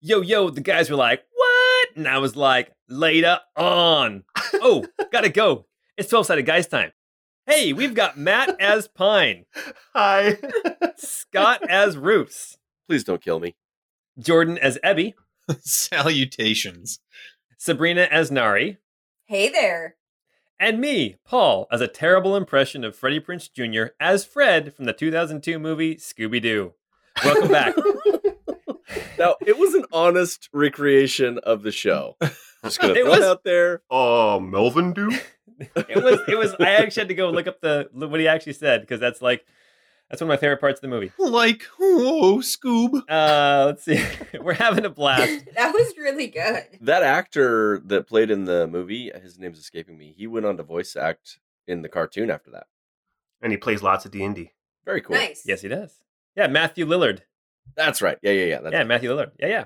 yo, yo, the guys were like, what? And I was like, later on. Oh, gotta go. It's 12 sided guys time. Hey, we've got Matt as Pine, Hi. Scott as Roos, Please don't kill me. Jordan as Ebby, Salutations. Sabrina as Nari, Hey there. and me, Paul, as a terrible impression of Freddie Prinze Jr. as Fred from the 2002 movie Scooby Doo. Welcome back. Now, it was an honest recreation of the show. Just gonna It throw was- it out there. Oh, Melvin do? it was it was I actually had to go look up the what he actually said because that's like that's one of my favorite parts of the movie. Like, whoa, Scoob. Uh let's see. We're having a blast. That was really good. That actor that played in the movie, his name's escaping me. He went on to voice act in the cartoon after that. And he plays lots of D&D. Very cool. Nice. Yes, he does. Yeah, Matthew Lillard. That's right. Yeah, yeah, yeah. That's yeah, Matthew Lillard. Yeah, yeah.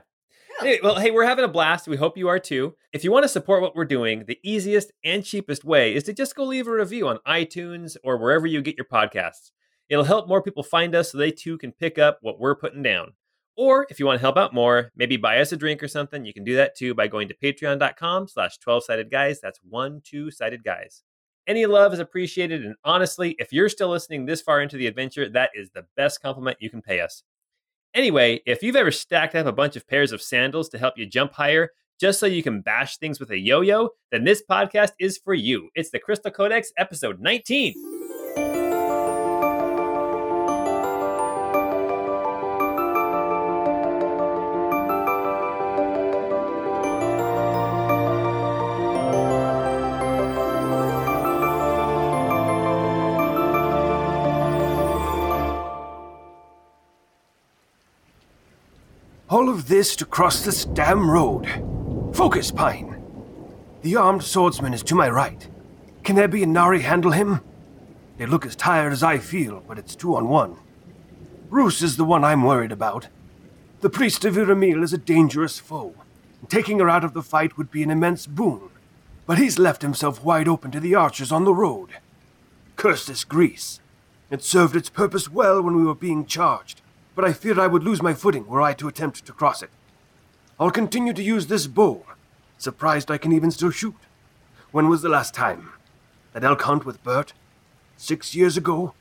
Yeah. Hey, well, hey, we're having a blast. We hope you are too. If you want to support what we're doing, the easiest and cheapest way is to just go leave a review on iTunes or wherever you get your podcasts. It'll help more people find us so they too can pick up what we're putting down. Or if you want to help out more, maybe buy us a drink or something, you can do that too by going to patreon.com slash 12-sided guys. That's one, two-sided guys. Any love is appreciated, and honestly, if you're still listening this far into the adventure, that is the best compliment you can pay us. Anyway, if you've ever stacked up a bunch of pairs of sandals to help you jump higher just so you can bash things with a yo yo, then this podcast is for you. It's the Crystal Codex, episode 19. All of this to cross this damn road. Focus, Pine. The armed swordsman is to my right. Can Ebby and Nari handle him? They look as tired as I feel, but it's two on one. Roos is the one I'm worried about. The priest of Iramil is a dangerous foe. and Taking her out of the fight would be an immense boon. But he's left himself wide open to the archers on the road. Curse this grease. It served its purpose well when we were being charged, but I feared I would lose my footing were I to attempt to cross it. I'll continue to use this bow. Surprised I can even still shoot. When was the last time? That elk hunt with Bert? Six years ago?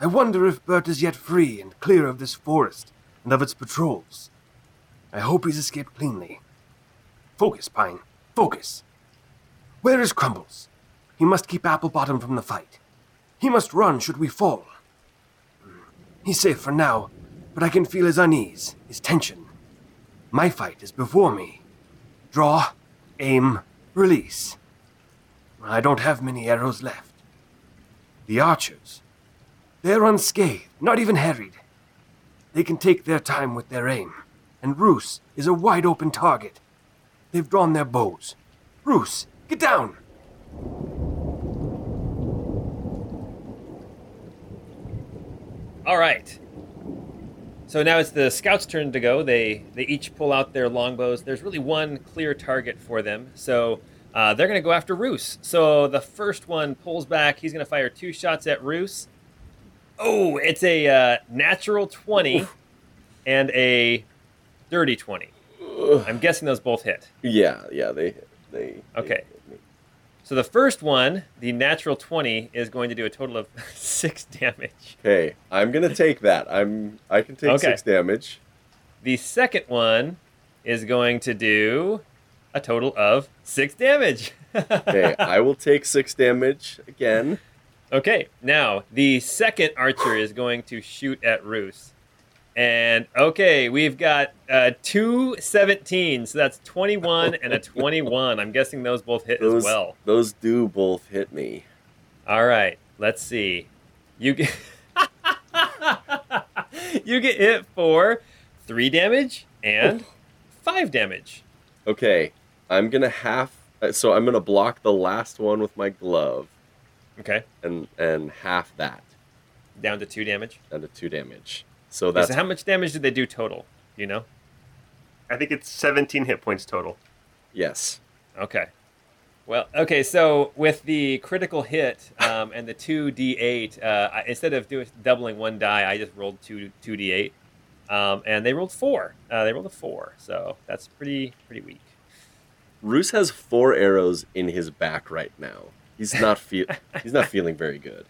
I wonder if Bert is yet free and clear of this forest and of its patrols. I hope he's escaped cleanly. Focus, Pine. Focus. Where is Crumbles? He must keep Applebottom from the fight. He must run should we fall. He's safe for now, but I can feel his unease, his tension. My fight is before me. Draw, aim, release. I don't have many arrows left. The archers, they're unscathed, not even harried. They can take their time with their aim, and Roos is a wide open target. They've drawn their bows. Roos, get down! All right. So now it's the scouts' turn to go. They they each pull out their longbows. There's really one clear target for them. So uh, they're going to go after Roos. So the first one pulls back. He's going to fire two shots at Roos. Oh, it's a uh, natural 20 and a dirty 20. I'm guessing those both hit. Yeah, yeah, they they they Okay. So the first one, the natural 20, is going to do a total of six damage. Okay, I'm gonna take that. I'm I can take Okay. six damage. The second one is going to do a total of six damage. Okay, I will take six damage again. okay, now the second archer is going to shoot at Roos. And okay, we've got uh, two 17, so that's 21 and a 21. I'm guessing those both hit Those as well. those do both hit me. All right, let's see. You get you get hit for three damage and five damage. Okay, I'm gonna half. uh, So I'm gonna block the last one with my glove Okay, and and half that down to two damage. down to two damage. So Okay, that's so how much damage did they do total? You know? I think it's 17 hit points total. yes. Okay. Well, okay. So with the critical hit um, and the two d8, uh, I, instead of doing doubling one die, I just rolled two two d8. Um, and they rolled four. Uh, they rolled a four, so that's pretty pretty weak. Roos has four arrows in his back right now. He's not feel he's not feeling very good.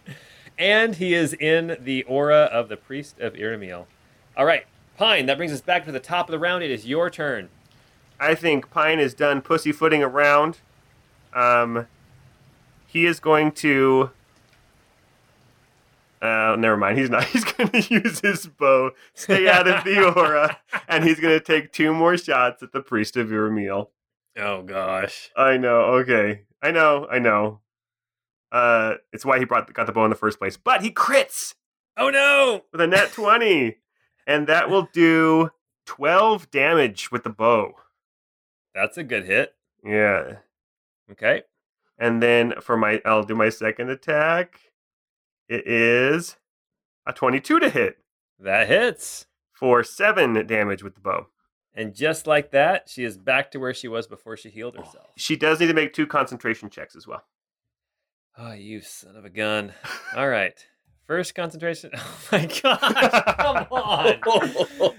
And he is in the aura of the priest of Iramiel. All right, Pine. That brings us back to the top of the round. It is your turn. I think Pine is done pussyfooting around. Um, he is going to. Uh, never mind. He's not. He's going to use his bow, stay out of the aura, and he's going to take two more shots at the priest of Uramiel. Oh gosh. I know. Okay, I know. I know. Uh, it's why he brought got the bow in the first place. But he crits Oh no. with a net twenty, and that will do twelve damage with the bow. That's a good hit. Yeah. Okay. And then for my, I'll do my second attack. It is a 22 to hit That hits. for seven damage with the bow. And just like that, she is back to where she was before she healed herself. She does need to make two concentration checks as well. Oh, you son of a gun. All right. First concentration. Oh my gosh. Come on.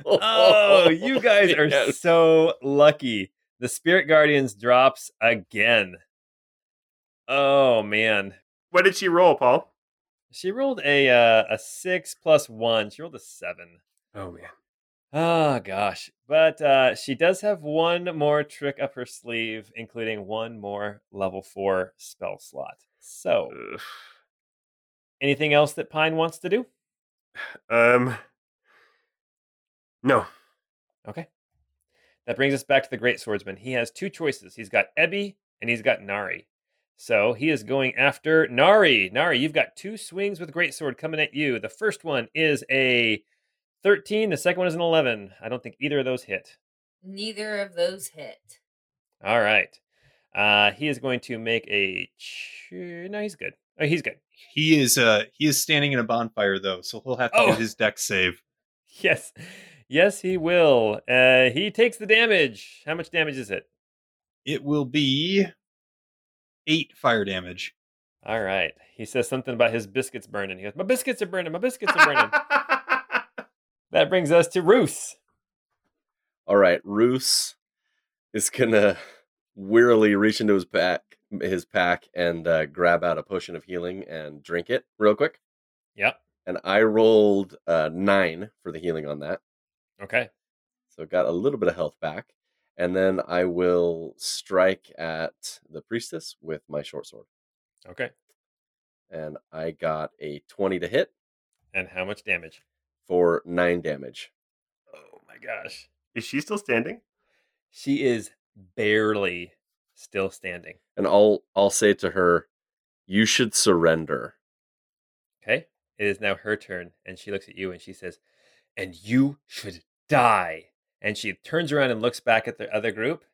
Oh, you guys are Yes. so lucky. The Spirit Guardians drops again. Oh man. What did she roll, Paul? She rolled a uh, a six plus one. She rolled a seven. Oh man. Oh gosh. But uh, she does have one more trick up her sleeve, including one more level four spell slot. So Ugh. anything else that Pine wants to do? Um. No. Okay. That brings us back to the Great Swordsman. He has two choices. He's got Ebby and he's got Nari. So he is going after Nari. Nari, you've got two swings with Great Sword coming at you. The first one is a 13, the second one is an 11. I don't think either of those hit. Neither of those hit. All right. Uh, he is going to make a. Ch- no, he's good. Oh, he's good. He is uh he is standing in a bonfire though, so he'll have to Oh. get his dex save. Yes. Yes, he will. Uh, he takes the damage. How much damage is it? It will be eight fire damage. All right. He says something about his biscuits burning. He goes, My biscuits are burning. My biscuits are burning. that brings us to Roos. All right, Roos is gonna wearily reach into his pack, his pack, and uh, grab out a potion of healing and drink it real quick. Yep. And I rolled uh, nine for the healing on that, Okay. so got a little bit of health back. And then I will strike at the priestess with my short sword, Okay. and I got a twenty to hit And how much damage? for nine damage. Oh my gosh. Is she still standing? She is barely still standing. And I'll I'll say to her, "You should surrender." Okay. It is now her turn. And she looks at you and she says, And you should die. And she turns around and looks back at the other group.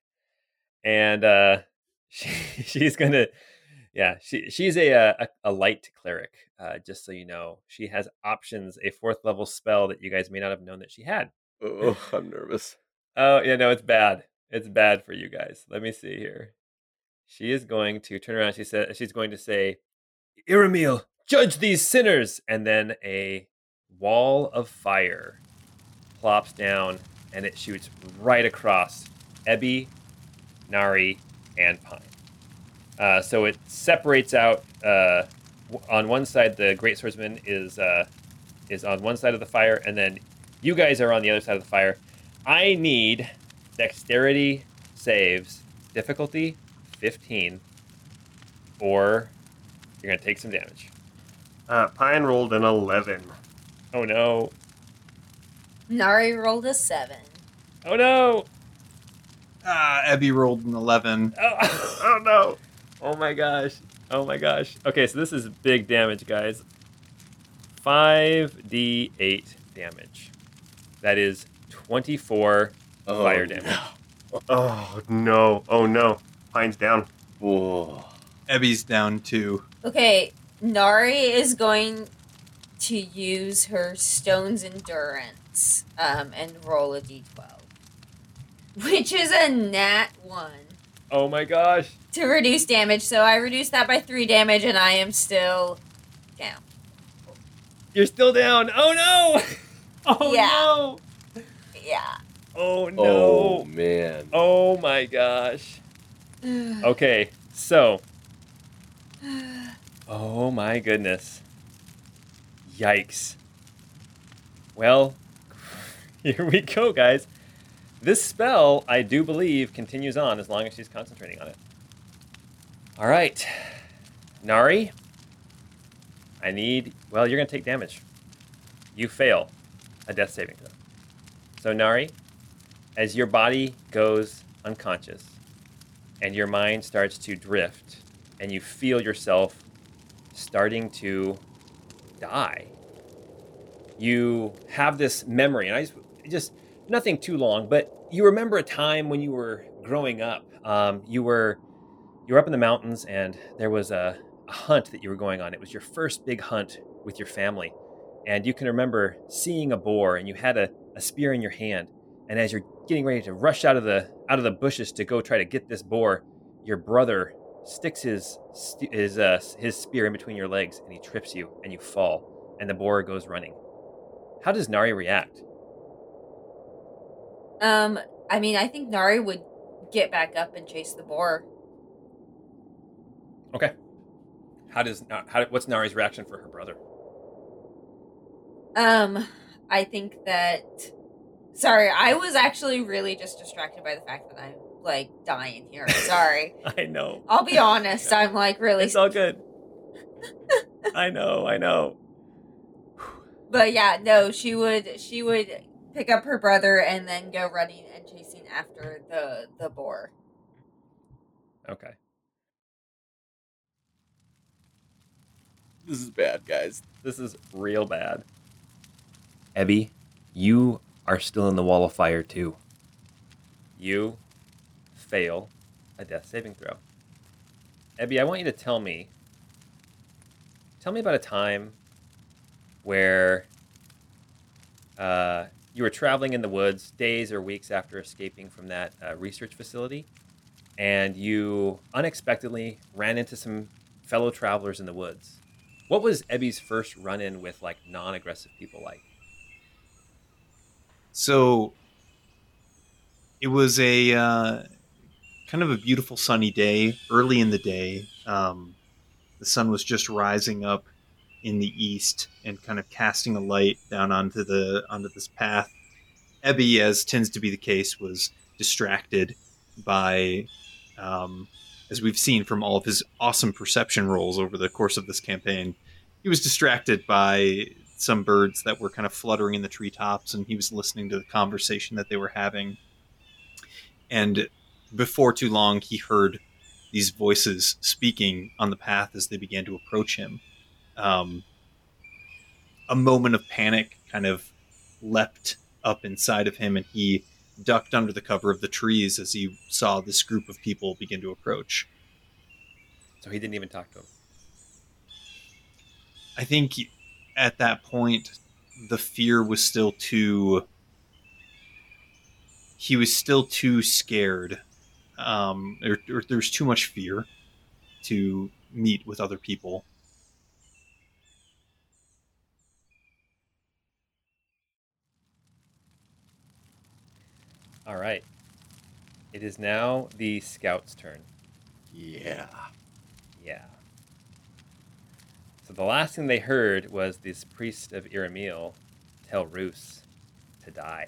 And uh, she, she's going to, yeah, she, she's a, a, a light cleric, uh, just so you know. She has options, a fourth level spell that you guys may not have known that she had. Oh, I'm nervous. Oh, yeah, no, it's bad. It's bad for you guys. Let me see here. She is going to turn around. She said she's going to say, Iramil, judge these sinners. And then a wall of fire plops down and it shoots right across Ebby, Nari, and Pine. Uh, so it separates out. Uh, on one side, the Great Swordsman is uh, is on one side of the fire, and then you guys are on the other side of the fire. I need dexterity saves, difficulty 15, or you're going to take some damage. Uh, Pine rolled an 11. Oh no. Nari rolled a seven. Oh no. Ah, Ebby rolled an eleven. Oh, Oh no! oh my gosh. Oh my gosh. Okay, so this is big damage, guys. 5d8 damage. That is 24 Oh, fire damage. Oh no! Oh no! Pine's down. Whoa. Ebby's down too. Okay, Nari is going to use her stone's endurance um, and roll a d12, which is a nat one Oh my gosh. to reduce damage. So I reduce that by three damage, and I am still down. You're still down. Oh no. Oh Yeah. no. Yeah. Oh no. Oh man. Oh my gosh. Okay, so. Oh my goodness. Yikes. Well, here we go, guys. This spell, I do believe, continues on as long as she's concentrating on it. All right. Nari, I need. Well, you're going to take damage. You fail a death saving throw. So, Nari, as your body goes unconscious and your mind starts to drift and you feel yourself starting to die, you have this memory, and I just, just nothing too long, but you remember a time when you were growing up. Um, you were you were up in the mountains, and there was a, a hunt that you were going on. It was your first big hunt with your family, and you can remember seeing a boar, and you had a, a spear in your hand. And as you're getting ready to rush out of the out of the bushes to go try to get this boar, your brother sticks his his uh, his spear in between your legs, and he trips you, and you fall, and the boar goes running. How does Nari react? Um, I mean, I think Nari would get back up and chase the boar. Okay. How does how what's Nari's reaction for her brother? Um, I think that. Sorry, I was actually really just distracted by the fact that I'm like dying here. Sorry. I know. I'll be honest. I'm like really. It's all good. I know. I know. But yeah, no, she would. She would pick up her brother and then go running and chasing after the the boar. Okay. This is bad, guys. This is real bad. Ebby, you are still in the wall of fire too. You fail a death saving throw. Ebby, I want you to tell me. Tell me about a time where uh, you were traveling in the woods days or weeks after escaping from that uh, research facility, and you unexpectedly ran into some fellow travelers in the woods. What was Ebby's first run in with like non aggressive people like? So it was a uh, kind of a beautiful sunny day, early in the day. Um, the sun was just rising up in the east and kind of casting a light down onto the onto this path. Ebby, as tends to be the case, was distracted by, um, as we've seen from all of his awesome perception rolls over the course of this campaign, he was distracted by some birds that were kind of fluttering in the treetops, and he was listening to the conversation that they were having. And before too long, he heard these voices speaking on the path as they began to approach him. Um, a moment of panic kind of leapt up inside of him, and he ducked under the cover of the trees as he saw this group of people begin to approach. So he didn't even talk to him. I think at that point, the fear was still too. He was still too scared. Um, or, or there's too much fear to meet with other people. All right. It is now the scout's turn. Yeah. Yeah. So the last thing they heard was this priest of Iramil tell Roos to die.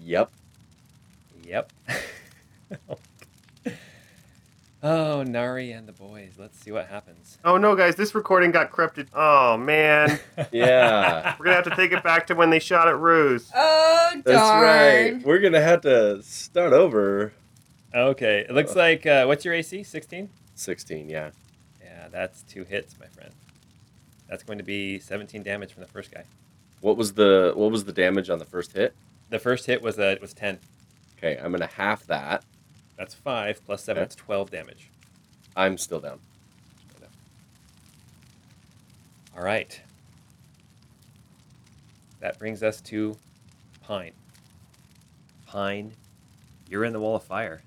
Yep. Yep. oh, Nari and the boys. Let's see what happens. Oh no, guys, this recording got corrupted. Oh man, Yeah. we're gonna have to take it back to when they shot at Roos. Oh darn! That's right. We're gonna have to start over. okay. It looks like, uh, what's your AC? 16? Sixteen. Yeah. That's two hits, my friend. That's going to be 17 damage from the first guy. What was the What was the damage on the first hit? The first hit was uh, was 10. Okay, I'm gonna half that. That's 5 plus 7. Okay. That's 12 damage. I'm still down. All right. That brings us to Pine. Pine, you're in the wall of fire.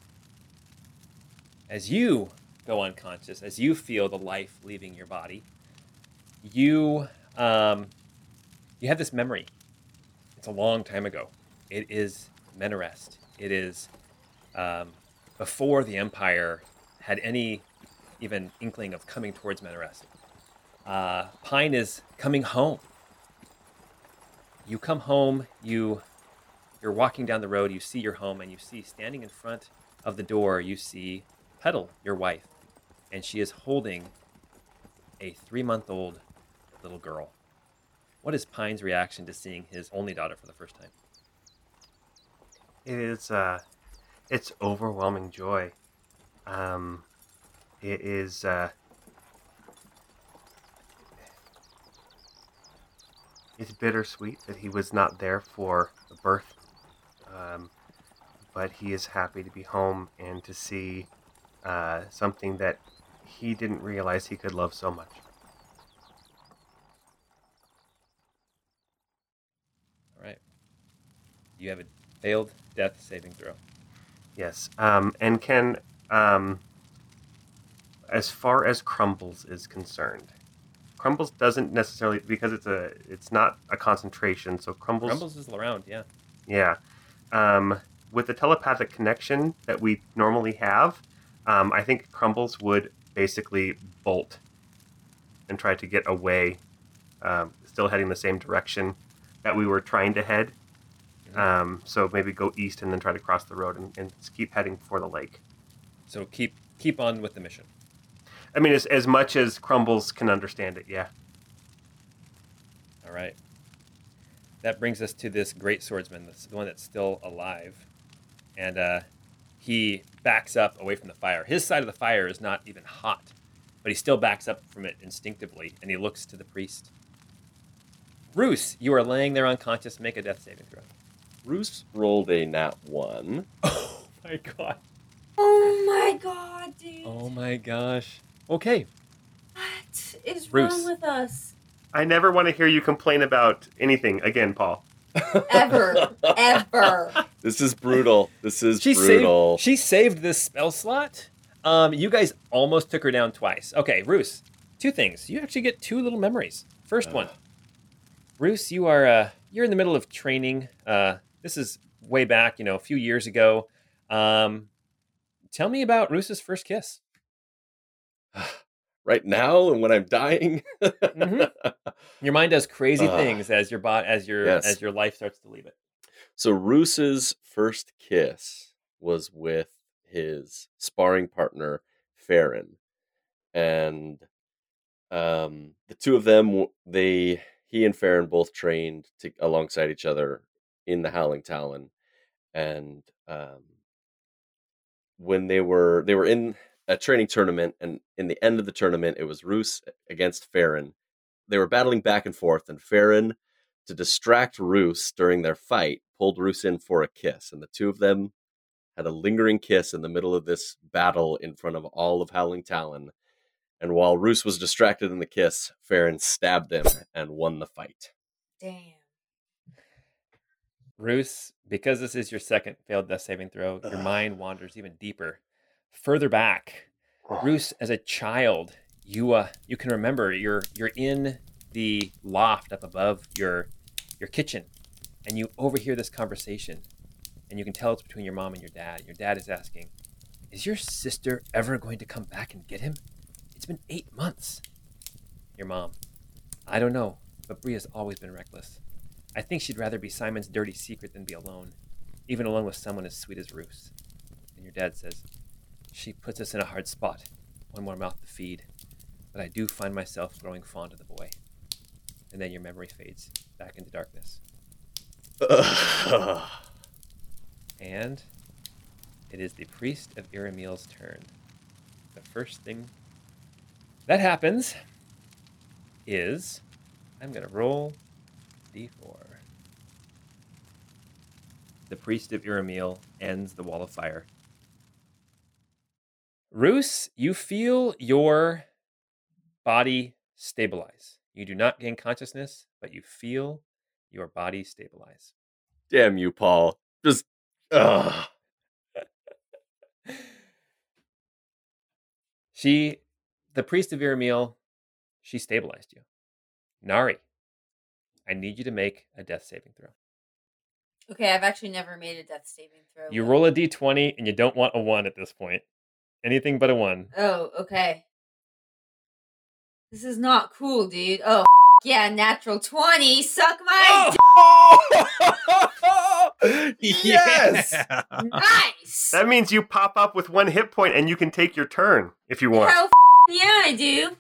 As you go unconscious, as you feel the life leaving your body, you um, you have this memory. It's a long time ago. It is Menarest. It is um, before the Empire had any even inkling of coming towards Menarest. Uh, Pine is coming home. You come home, you you're walking down the road, you see your home, and you see standing in front of the door, you see Petal, your wife, and she is holding a three month old little girl. What is Pine's reaction to seeing his only daughter for the first time? It is uh it's overwhelming joy. Um it is uh it's bittersweet that he was not there for the birth. Um but he is happy to be home and to see uh, something that he didn't realize he could love so much. All right. You have a failed death saving throw. Yes. Um, and can, um, as far as Crumbles is concerned, Crumbles doesn't necessarily because it's a it's not a concentration. So Crumbles, Crumbles is around, yeah. yeah. Um, with the telepathic connection that we normally have, um, I think Crumbles would basically bolt and try to get away, um, still heading the same direction that we were trying to head. Um, so maybe go east and then try to cross the road and, and keep heading for the lake. So keep keep on with the mission. I mean, as, as much as Crumbles can understand it, yeah. All right. That brings us to this great swordsman, the one that's still alive. And uh, he backs up away from the fire. His side of the fire is not even hot, but he still backs up from it instinctively, and he looks to the priest. Roos, you are laying there unconscious. Make a death saving throw. Roos rolled a nat one. Oh my god. Oh my god, dude. Oh my gosh. Okay. What is Bruce. wrong with us? I never want to hear you complain about anything again, Paul. Ever. Ever. This is brutal. This is She brutal. saved. She saved this spell slot. Um, you guys almost took her down twice. Okay, Roos. Two things. You actually get two little memories. First one, Roos, you are uh, you're in the middle of training. Uh, this is way back, you know, a few years ago. Um, tell me about Roos's first kiss. right now, and when I'm dying. Mhm. Your mind does crazy Uh, things as your bot as your yes. as your life starts to leave it. So Roos's first kiss was with his sparring partner Farron, and um, the two of them they he and Farron both trained to, alongside each other in the Howling Talon, and um, when they were they were in a training tournament, and in the end of the tournament, it was Roos against Farron. They were battling back and forth, and Farron to distract Roos during their fight, pulled Roos in for a kiss, and the two of them had a lingering kiss in the middle of this battle in front of all of Howling Talon. And while Roos was distracted in the kiss, Farron stabbed him and won the fight. Damn. Roos, because this is your second failed death saving throw, your mind wanders even deeper, further back. Roos, as a child, you uh, you can remember you're you're in the loft up above your your kitchen, and you overhear this conversation, and you can tell it's between your mom and your dad. Your dad is asking, "Is your sister ever going to come back and get him? It's been eight months." Your mom, I don't know, but Bria's always been reckless. I think she'd rather be Simon's dirty secret than be alone, even alone with someone as sweet as Roos. And your dad says, She puts us in a hard spot. One more mouth to feed. But I do find myself growing fond of the boy. And then your memory fades back into darkness. And it is the priest of Iramil's turn. The first thing that happens is I'm going to roll d4. The priest of Iramil ends the wall of fire. Roos, you feel your body stabilize. You do not gain consciousness, but you feel your body stabilize. Damn you, Paul. Just ugh. She, the priest of Iramil, she stabilized you. Nari, I need you to make a death saving throw. Okay, I've actually never made a death saving throw. You but- roll a d20 and you don't want a 1 at this point. Anything but a 1. Oh, okay. This is not cool, dude. Oh, yeah, natural 20. Suck my oh! yes. Yeah. Nice! That means you pop up with one hit point and you can take your turn if you want. Hell f- yeah, I do.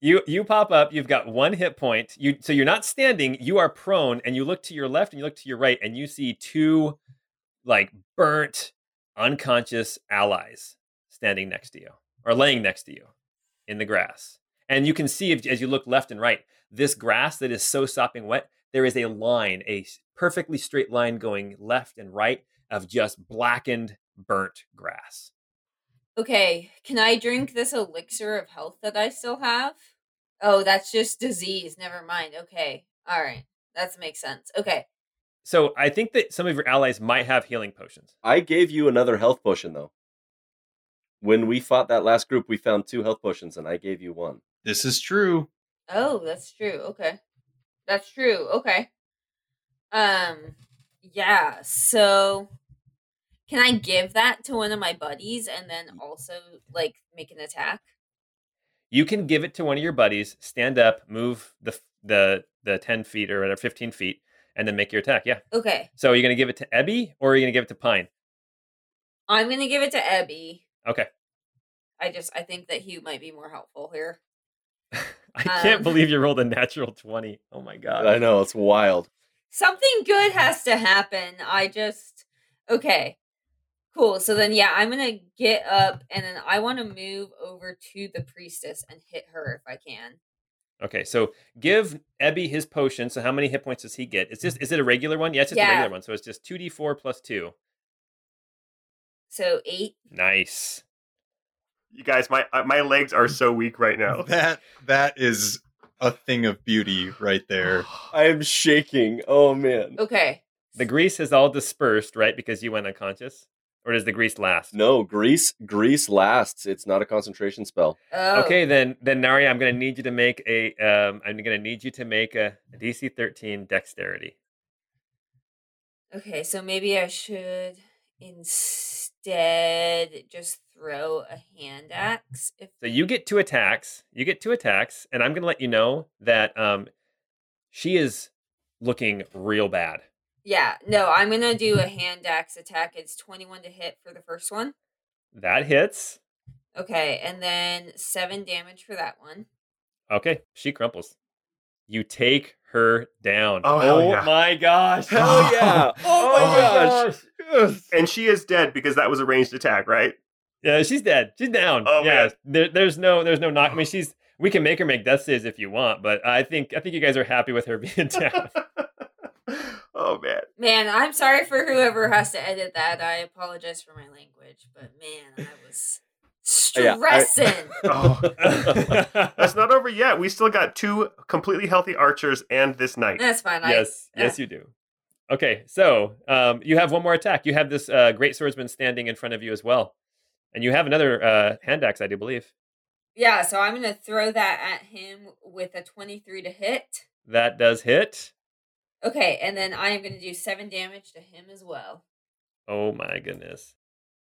You you pop up, you've got one hit point. You so you're not standing, you are prone and you look to your left and you look to your right and you see two like burnt unconscious allies standing next to you or laying next to you in the grass. And you can see if, as you look left and right, this grass that is so sopping wet, there is a line, a perfectly straight line going left and right of just blackened, burnt grass. Okay, can I drink this elixir of health that I still have? Oh, that's just disease. Never mind. Okay. All right. That makes sense. Okay. So I think that some of your allies might have healing potions. I gave you another health potion though. When we fought that last group, we found two health potions, and I gave you one. This is true. Oh, that's true. Okay. That's true. Okay. Um yeah, so can I give that to one of my buddies and then also like make an attack? You can give it to one of your buddies, stand up, move the the the ten feet or whatever, fifteen feet, and then make your attack. Yeah. Okay. So are you going to give it to Ebby or are you going to give it to Pine? I'm going to give it to Ebby. Okay. I just I think that he might be more helpful here. I can't Um, believe you rolled a natural twenty. Oh my god. I know it's wild. Something good has to happen. I just okay. Cool. So then yeah, I'm going to get up and then I want to move over to the priestess and hit her if I can. Okay, so give Ebby his potion. So how many hit points does he get? Is this is it a regular one? Yeah, it's just a regular one. So it's just two d four plus two. So 8 Nice. You guys, my uh, my legs are so weak right now. That that is a thing of beauty right there. I am shaking. Oh man. Okay. The grease has all dispersed, right? Because you went unconscious, or does the grease last? No, grease grease lasts. It's not a concentration spell. Oh. Okay, then then Nari, I'm going to need you to make a. Um, I'm going to need you to make a, a DC 13 dexterity. Okay, so maybe I should instead just throw a hand axe if So you get two attacks. You get two attacks, and I'm going to let you know that um, she is looking real bad. Yeah, no, I'm going to do a hand axe attack. It's 21 to hit for the first one. That hits. Okay, and then 7 damage for that one. Okay, she crumples. You take her down. Oh, hell yeah. my gosh! Hell yeah! Oh my gosh! And she is dead because that was a ranged attack, right? Yeah, she's dead. She's down. Oh, yeah, man. there, there's no, there's no knock. I mean, oh. she's. We can make her make death saves if you want, but I think, I think you guys are happy with her being down. oh man. Man, I'm sorry for whoever has to edit that. I apologize for my language, but man, I was uh, Yeah, I- stressing. Oh, that's not over yet. We still got two completely healthy archers and this knight. That's fine. yes, I, yes, you do. Okay, so um, you have one more attack. You have this uh, great swordsman standing in front of you as well, and you have another uh, hand axe, I do believe. Yeah, so I'm going to throw that at him with a 23 to hit. That does hit. Okay, and then I am going to do 7 damage to him as well. Oh my goodness.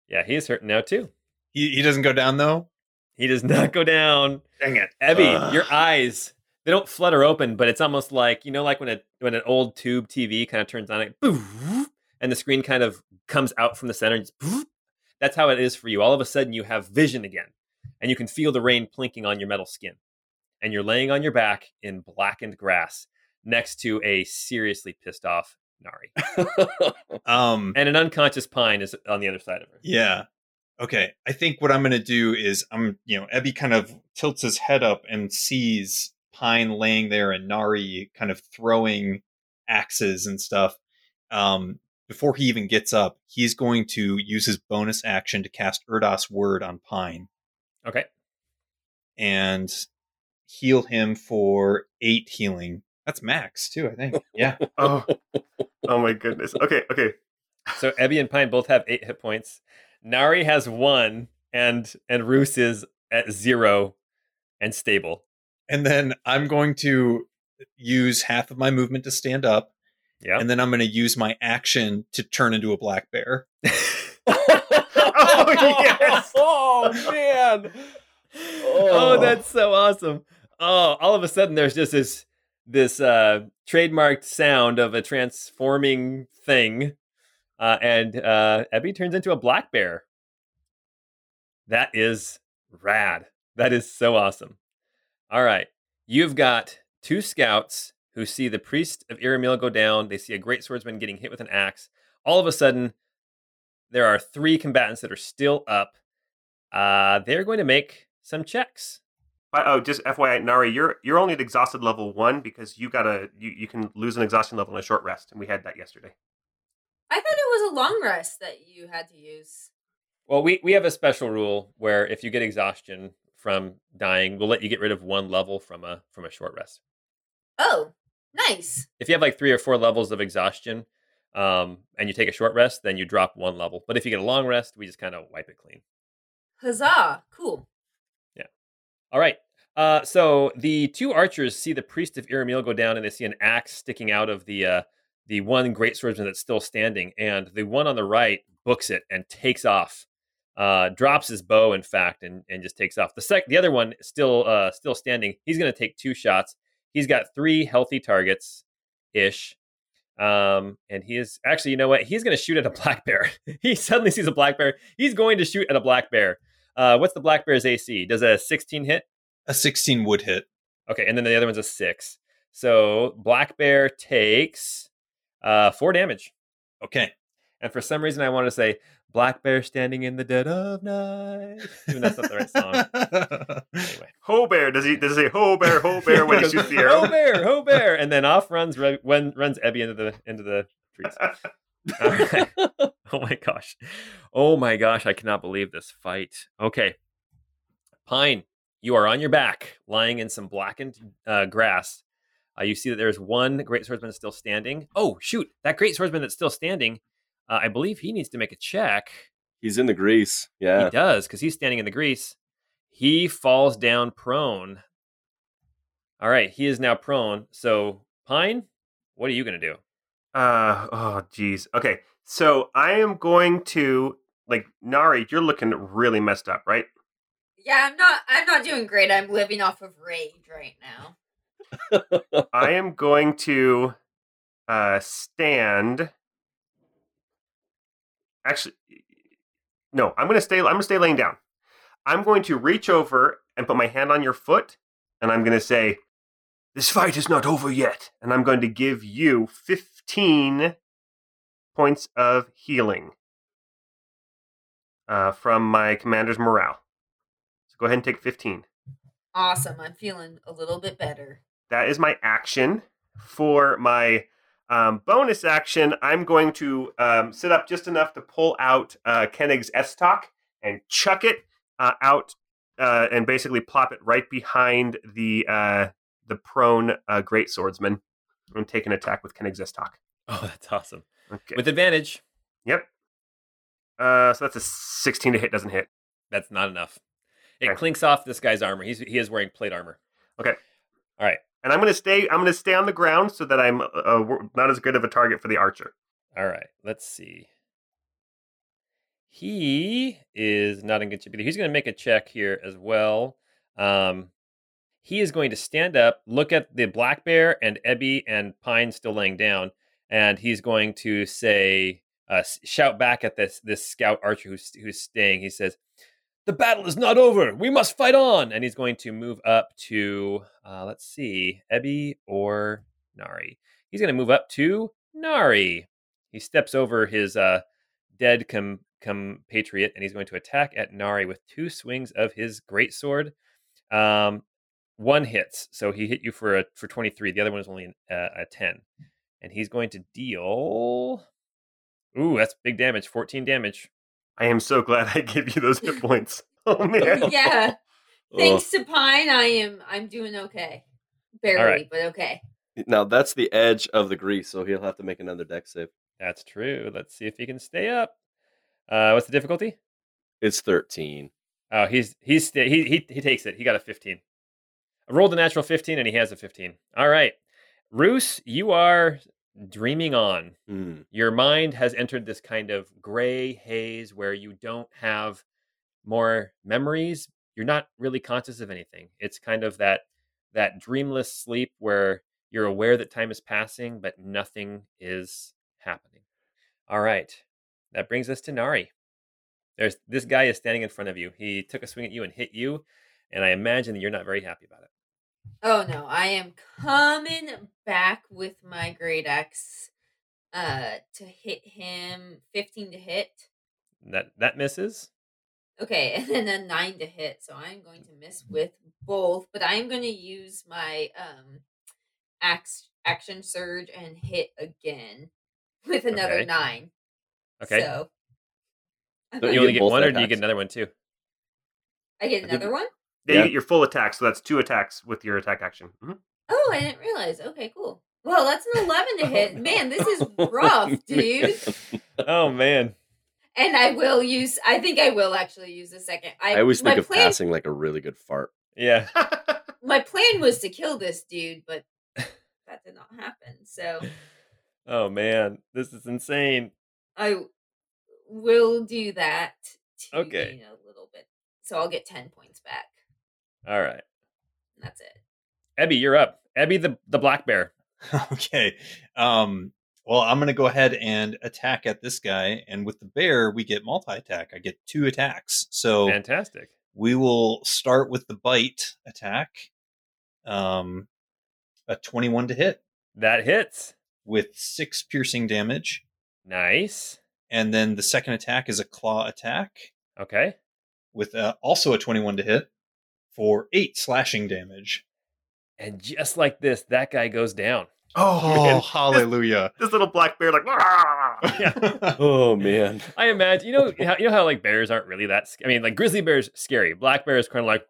Yeah, he is hurting now too. He he doesn't go down though. He does not go down. Dang it. Ebby, Ugh. your eyes they don't flutter open, but it's almost like you know, like when a when an old tube TV kind of turns on, it, and the screen kind of comes out from the center. And just, that's how it is for you. All of a sudden, you have vision again, and you can feel the rain plinking on your metal skin, and you're laying on your back in blackened grass next to a seriously pissed off Nari, Um and an unconscious Pine is on the other side of her. Yeah. Okay. I think what I'm going to do is I'm, you know, Ebby kind of tilts his head up and sees Pine laying there and Nari kind of throwing axes and stuff. Um, before he even gets up, he's going to use his bonus action to cast Erdos Word on Pine Okay, and heal him for eight healing. That's max too, I think. Yeah. Oh. oh my goodness. Okay, okay. So Ebby and Pine both have eight hit points. Nari has one, and and Roos is at zero and stable. And then I'm going to use half of my movement to stand up. Yeah. and then I'm going to use my action to turn into a black bear. Oh, yes. Oh man! oh, that's so awesome. Oh, all of a sudden there's just this this uh trademarked sound of a transforming thing. Uh and uh Ebby turns into a black bear. That is rad. That is so awesome. All right. You've got two scouts who see the priest of Iramil go down. They see a great swordsman getting hit with an axe. All of a sudden, there are three combatants that are still up. Uh, they're going to make some checks. Oh, just FYI, Nari, you're you're only at exhausted level one because you gotta you, you can lose an exhaustion level in a short rest, and we had that yesterday. I thought it was a long rest that you had to use. Well, we, we have a special rule where if you get exhaustion from dying, we'll let you get rid of one level from a from a short rest. Oh, nice. If you have like three or four levels of exhaustion, um, and you take a short rest, then you drop one level. But if you get a long rest, we just kind of wipe it clean. Huzzah! Cool. Yeah. All right. Uh, so the two archers see the priest of Iramil go down, and they see an axe sticking out of the uh, the one great swordsman that's still standing, and the one on the right books it and takes off, uh, drops his bow, in fact, and, and just takes off. The sec, the other one still uh, still standing. He's going to take two shots. He's got three healthy targets, ish. Um, and he is actually, you know what? He's going to shoot at a black bear. he suddenly sees a black bear. He's going to shoot at a black bear. Uh, what's the black bear's AC? Does a 16 hit? A 16 would hit. Okay, and then the other one's a six. So black bear takes uh, four damage. Okay. And for some reason, I wanted to say black bear standing in the dead of night. Even that's not the right song. Anyway, Ho bear, does he does he say ho bear, ho bear when he shoots the Ho bear, ho bear, and then off runs Re- when runs Ebby into the into the trees. All right. Oh my gosh. Oh my gosh, I cannot believe this fight. Okay. Pine, you are on your back, lying in some blackened uh, grass. Uh, you see that there's one great swordsman still standing. Oh, shoot. That great swordsman that's still standing, uh, I believe he needs to make a check. He's in the grease. Yeah. He does, because he's standing in the grease. He falls down prone. All right, he is now prone. So, Pine, what are you going to do? Uh oh geez. Okay. So I am going to like Nari, you're looking really messed up, right? Yeah, I'm not. I'm not doing great. I'm living off of rage right now. I am going to uh stand Actually no, I'm going to stay I'm going to stay laying down. I'm going to reach over and put my hand on your foot and I'm going to say This fight is not over yet. and I'm going to give you 15 points of healing uh, from my commander's morale. So go ahead and take 15. Awesome. I'm feeling a little bit better. That is my action. For my um, bonus action, I'm going to um, sit up just enough to pull out uh, Koenig's Estoc and chuck it uh, out uh, and basically plop it right behind the uh, the prone uh, great swordsman and take an attack with Koenig's Estoc. Oh, that's awesome. Okay. With advantage, Yep. Uh, so that's a 16 to hit, doesn't hit. that's not enough. It Okay. clinks off this guy's armor. He's he is wearing plate armor. Okay. All right. And I'm gonna stay. I'm gonna stay on the ground so that I'm uh, not as good of a target for the archer. All right. Let's see. He is not good shape. He's going to make a check here as well. Um, he is going to stand up, look at the black bear and Ebby and Pine still laying down, and he's going to say, uh, shout back at this this scout archer who's who's staying. He says, "The battle is not over. We must fight on." And he's going to move up to, uh, let's see, Ebby or Nari. He's going to move up to Nari. He steps over his uh, dead com- compatriot and he's going to attack at Nari with two swings of his great sword. Um, one hits, so he hit you for a for twenty three. The other one is only an, uh, a ten, and he's going to deal. Ooh, that's big damage. Fourteen damage. I am so glad I gave you those hit points. Oh man. yeah. Ugh. Thanks to Pine, I am. I'm doing okay. Barely, right. but okay. Now that's the edge of the grease, so he'll have to make another dex save. That's true. Let's see if he can stay up. Uh, what's the difficulty? It's thirteen. Oh, he's he's sta- he he he takes it. He got a fifteen. I rolled a natural fifteen, and he has a fifteen. All right, Roos, you are dreaming on. Hmm. Your mind has entered this kind of gray haze where you don't have more memories. You're not really conscious of anything. It's kind of that that dreamless sleep where you're aware that time is passing, but nothing is happening. All right. That brings us to Nari. There's this guy is standing in front of you. He took a swing at you and hit you, and I imagine that you're not very happy about it. Oh no, I am coming back with my great axe uh to hit him 15 to hit. That that misses. Okay, and then a 9 to hit. So I'm going to miss with both, but I'm going to use my um axe action surge and hit again with another Okay. 9. Okay. So I'm you only get get one, or do you get another one too? I get I think- another one? Yeah, Yeah. you get your full attack, so that's two attacks with your attack action. Mhm. Oh, I didn't realize. Okay, cool. Well, that's an 11 to hit. Man, this is rough, dude. Oh man. And I will use. I think I will actually use a second. I, I always think of plan, passing like a really good fart. Yeah. My plan was to kill this dude, but that did not happen. So Oh man, this is insane. I will do that to Okay. a little bit. So I'll get ten points back. All right, that's it. Ebby, you're up. Ebby, the the black bear. okay. Um, well, I'm going to go ahead and attack at this guy. And with the bear, we get multi attack. I get two attacks. So Fantastic. we will start with the bite attack. Um, a 21 to hit That hits. with six piercing damage. Nice. And then the second attack is a claw attack Okay. with uh, also a 21 to hit for eight slashing damage. And just like this, that guy goes down. Oh, man. hallelujah. This little black bear, like, Yeah. Oh man. I imagine you know how you know how like bears aren't really that. Sc- I mean, like grizzly bears scary. Black bear is kind of like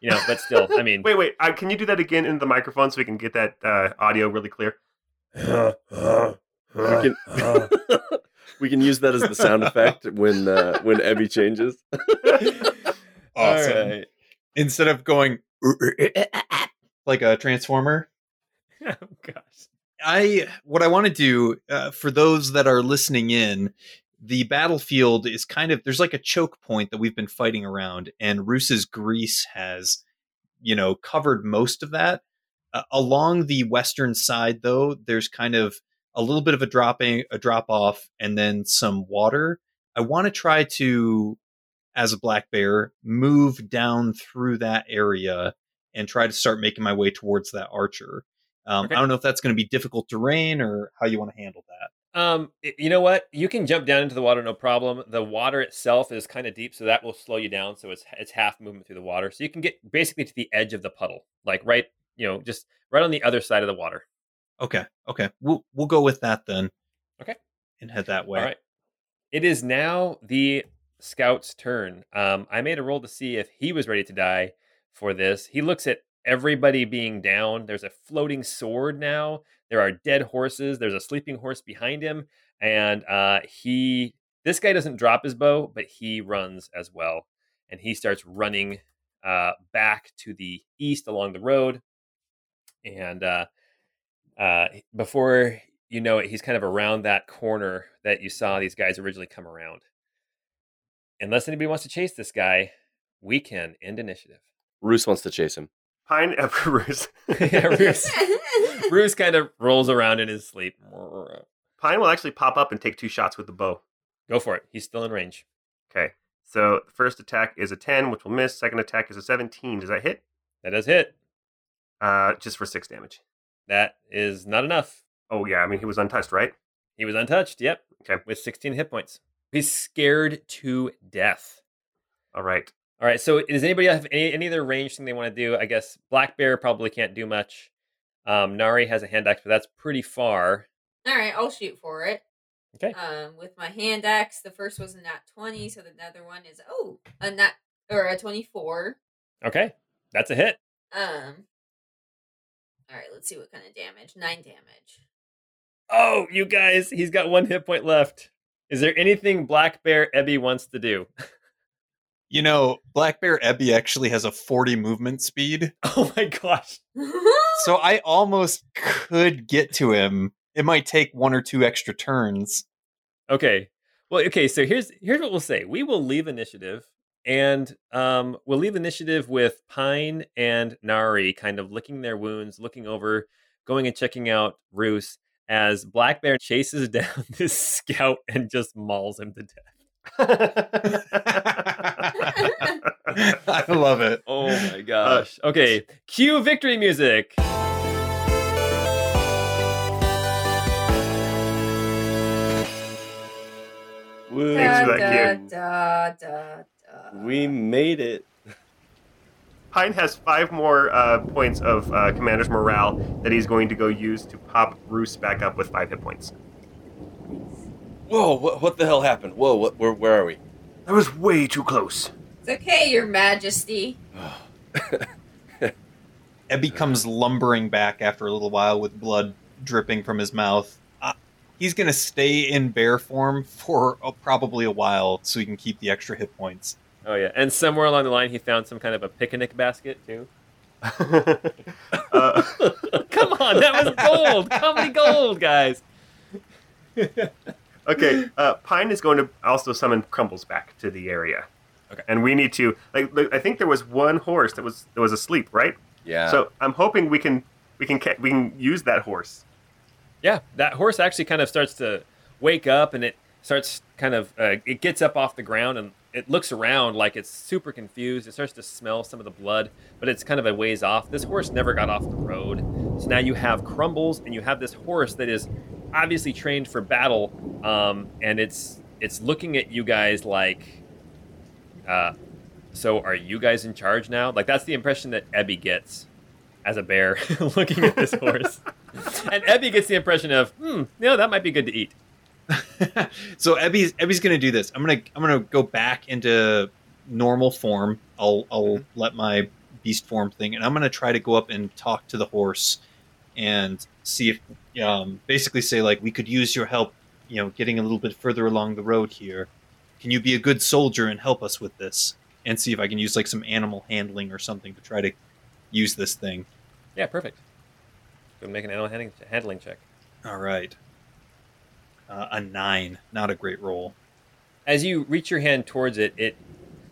you know, but still, I mean, wait, wait. Uh, can you do that again in the microphone so we can get that uh, audio really clear? We can, we can use that as the sound effect when uh, when Ebby changes. Awesome. All right. Instead of going like a transformer, Oh gosh. I what I want to do uh, for those that are listening in, the battlefield is kind of there's like a choke point that we've been fighting around, and Roos's grease has, you know, covered most of that. Uh, along the western side, though, there's kind of a little bit of a dropping, a drop off, and then some water. I want to try to, as a black bear, move down through that area and try to start making my way towards that archer. Um, Okay. I don't know if that's going to be difficult terrain or how you want to handle that. Um, you know what? You can jump down into the water, no problem. The water itself is kind of deep, so that will slow you down. So it's it's half movement through the water, so you can get basically to the edge of the puddle, like right, you know, just right on the other side of the water. Okay, okay, we'll we'll go with that then. Okay. and head that way. All right. It is now the scout's turn. Um, I made a roll to see if he was ready to die for this. He looks at everybody being down. There's a floating sword now. There are dead horses. There's a sleeping horse behind him, and uh, he. This guy doesn't drop his bow, but he runs as well, and he starts running uh, back to the east along the road. And uh, uh, before you know it, he's kind of around that corner that you saw these guys originally come around. Unless anybody wants to chase this guy, we can end initiative. Roos wants to chase him. Pine uh, Bruce. Yeah, Bruce. Bruce kind of rolls around in his sleep. Pine will actually pop up and take two shots with the bow. Go for it. He's still in range. Okay. So first attack is a 10, which will miss. Second attack is a 17. Does that hit? That does hit. Uh, just for six damage. That is not enough. Oh, yeah. I mean, he was untouched, right? He was untouched. Yep. Okay. With 16 hit points. He's scared to death. All right. All right. So, does anybody have any, any other range thing they want to do? I guess Black Bear probably can't do much. Um, Nari has a hand axe, but that's pretty far. All right, I'll shoot for it. Okay. Um, with my hand axe, the first was a nat twenty, so the other one is oh a nat or a twenty-four. Okay. That's a hit. Um. All right, let's see what kind of damage. Nine damage. Oh, you guys, he's got one hit point left. Is there anything Black Bear Ebby wants to do? You know, Black Bear Ebby actually has a 40 movement speed. Oh my gosh. So I almost could get to him. It might take one or two extra turns. Okay. Well, okay. So here's here's what we'll say. We will leave initiative, and um, we'll leave initiative with Pine and Nari kind of licking their wounds, looking over, going and checking out Roos as Black Bear chases down this scout and just mauls him to death. I love it. Oh my uh, gosh. Okay. Cue victory music. Woo. Thanks for Da, that da, da, da, da. We made it. Pine has five more uh, points of uh, commander's morale that he's going to go use to pop Roos back up with five hit points. Whoa, what, what the hell happened? Whoa, what, where, where are we? That was way too close. It's okay, Your Majesty. Ebby comes lumbering back after a little while with blood dripping from his mouth. Uh, he's going to stay in bear form for uh, probably a while so he can keep the extra hit points. Oh yeah, and somewhere along the line, he found some kind of a picnic basket too. uh, Come on, that was gold, comedy gold, guys. okay, uh, Pine is going to also summon Crumbles back to the area. Okay. And we need to like, like I think there was one horse that was that was asleep, right? Yeah. So I'm hoping we can we can ca- we can use that horse. Yeah, that horse actually kind of starts to wake up, and it starts kind of uh, it gets up off the ground and it looks around like it's super confused. It starts to smell some of the blood, but it's kind of a ways off. This horse never got off the road, so now you have Crumbles, and you have this horse that is obviously trained for battle, um, and it's it's looking at you guys like, uh, so are you guys in charge now? Like that's the impression that Ebby gets as a bear looking at this horse, and Ebby gets the impression of, hmm, yeah, that might be good to eat. so Ebby's Ebby's gonna do this. I'm gonna I'm gonna go back into normal form. I'll I'll let my beast form thing, and I'm gonna try to go up and talk to the horse and see if um, basically say like we could use your help. You know, getting a little bit further along the road here. Can you be a good soldier and help us with this? And see if I can use like some animal handling or something to try to use this thing. Yeah, perfect. Go make an animal handling check. All right. Uh, a nine, not a great roll. As you reach your hand towards it, it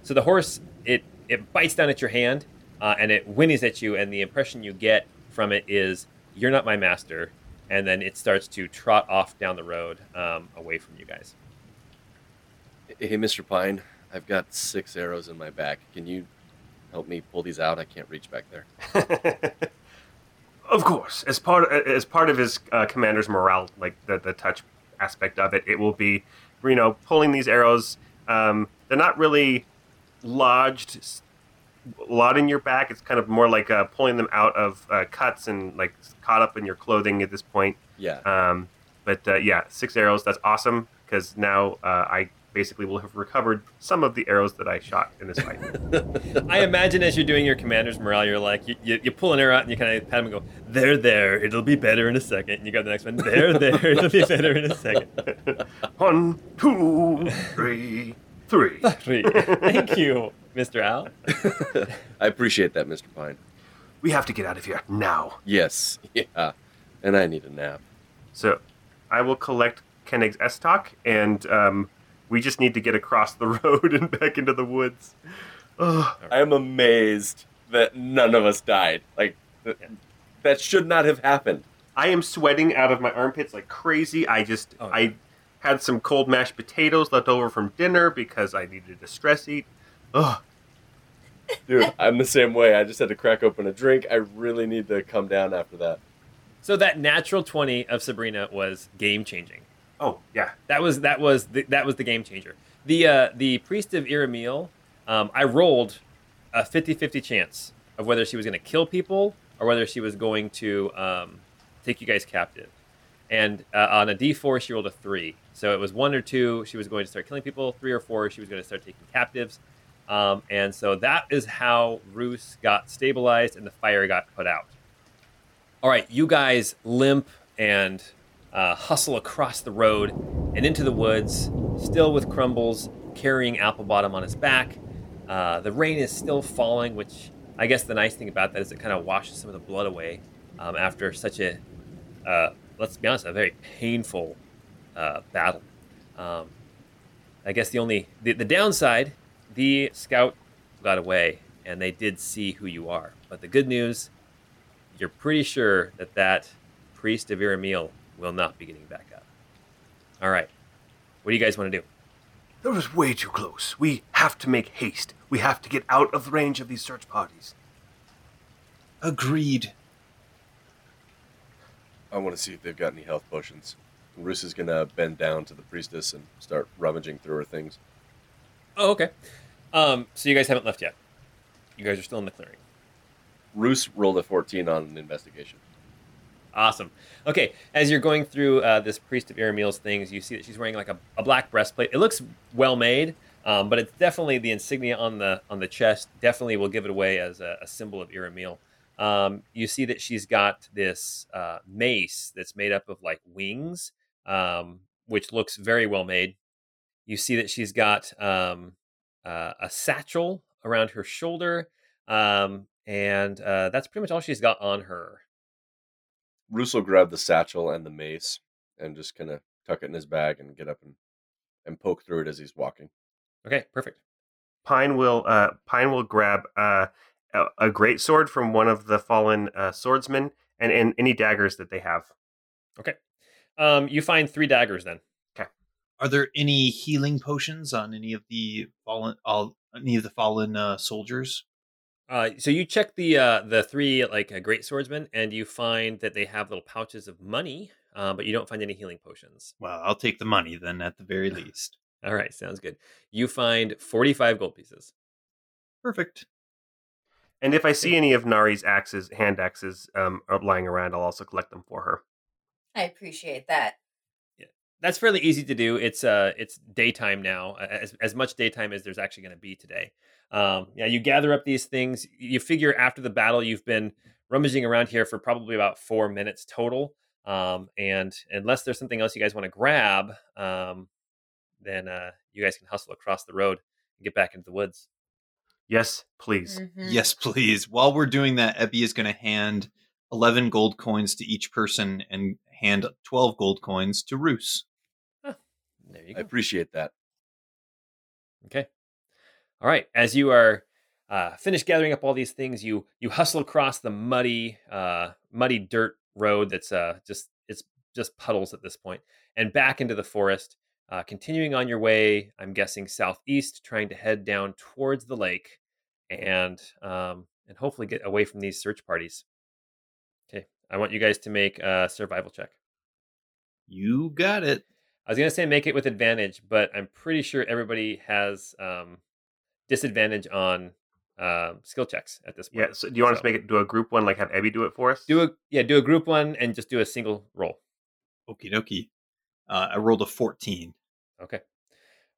so the horse it it bites down at your hand uh, and it whinnies at you, and the impression you get from it is you're not my master, and then it starts to trot off down the road um, away from you guys. Hey, Mr. Pine, I've got six arrows in my back. Can you help me pull these out? I can't reach back there. of course, as part as part of his uh, commander's morale, like the the touch aspect of it, it will be, you know, pulling these arrows. Um, they're not really lodged a lot in your back. It's kind of more like uh, pulling them out of uh, cuts and like caught up in your clothing at this point. Yeah. Um, but uh, yeah, six arrows. That's awesome because now uh, I basically will have recovered some of the arrows that I shot in this fight. I imagine as you're doing your commander's morale, you're like you, you, you pull an arrow out and you kind of pat him and go, "There, there, it'll be better in a second. And you got the next one, "There, they're there, it'll be better in a second. One, two, three, three. Three. Thank you, Mr. Al. I appreciate that, Mr. Pine. We have to get out of here now. Yes. Yeah. And I need a nap. So I will collect Koenig's S-Talk, and um, we just need to get across the road and back into the woods. Ugh. I am amazed that none of us died. Like, th- that should not have happened. I am sweating out of my armpits like crazy. I just Oh, I had some cold mashed potatoes left over from dinner because I needed a stress eat. Ugh. Dude, I'm the same way. I just had to crack open a drink. I really need to come down after that. So that natural twenty of Sabrina was game changing. Oh yeah. That was that was the, that was the game changer. The uh, the priest of Iramil, um, I rolled a 50-50 chance of whether she was going to kill people or whether she was going to um, take you guys captive. And uh, on a D4, she rolled a three. So it was one or two. She was going to start killing people. Three or four, she was going to start taking captives. Um, and so that is how Roos got stabilized and the fire got put out. All right, you guys limp and uh, hustle across the road and into the woods, still with Crumbles carrying Applebottom on his back. Uh, the rain is still falling, which I guess the nice thing about that is it kind of washes some of the blood away. um, after such a, uh, let's be honest, a very painful uh, battle. Um, I guess the only the, the downside, the scout got away, and they did see who you are. But the good news, you're pretty sure that that priest of Iramil will not be getting back up. All right, what do you guys want to do? That was way too close. We have to make haste. We have to get out of the range of these search parties. Agreed. I want to see if they've got any health potions. Roos is gonna bend down to the priestess and start rummaging through her things. Oh, okay. Um, so you guys haven't left yet. You guys are still in the clearing. Roos rolled a 14 on an investigation. Awesome. Okay, as you're going through uh, this priest of Iramil's things, you see that she's wearing like a, a black breastplate. It looks well made, um, but it's definitely the insignia on the on the chest. Definitely will give it away as a, a symbol of Iramil. Um, you see that she's got this uh, mace that's made up of like wings, um, which looks very well made. You see that she's got um, uh, a satchel around her shoulder, um, and uh, that's pretty much all she's got on her. Roos will grab the satchel and the mace and just kind of tuck it in his bag and get up and, and poke through it as he's walking. Okay, perfect. Pine will uh, Pine will grab uh, a, a great sword from one of the fallen uh, swordsmen and, and any daggers that they have. Okay. Um, you find three daggers then. Okay. Are there any healing potions on any of the fallen, all any of the fallen uh, soldiers? Uh, so you check the uh, the three like uh, great swordsmen, and you find that they have little pouches of money, uh, but you don't find any healing potions. Well, I'll take the money then, at the very least. All right, sounds good. You find forty five gold pieces. Perfect. And if I see any of Nari's axes, hand axes, um, lying around, I'll also collect them for her. I appreciate that. That's fairly easy to do. It's uh, it's daytime now, as as much daytime as there's actually going to be today. Um, yeah, you gather up these things. You figure after the battle, you've been rummaging around here for probably about four minutes total. Um, and unless there's something else you guys want to grab, um, then uh, you guys can hustle across the road and get back into the woods. Yes, please. Mhm. Yes, please. While we're doing that, Ebby is going to hand 11 gold coins to each person and hand 12 gold coins to Roos. There you go. I appreciate that. Okay. All right. As you are uh, finished gathering up all these things, you you hustle across the muddy, uh, muddy dirt road that's uh, just it's just puddles at this point, and back into the forest. Uh, continuing on your way, I'm guessing southeast, trying to head down towards the lake, and um, and hopefully get away from these search parties. Okay. I want you guys to make a survival check. You got it. I was gonna say make it with advantage, but I'm pretty sure everybody has um, disadvantage on um skill checks at this point. Yeah. So do you want us to make it do a group one, like have Ebby do it for us? do a yeah do a group one and just do a single roll? Okie dokie. Uh, I rolled a 14. Okay.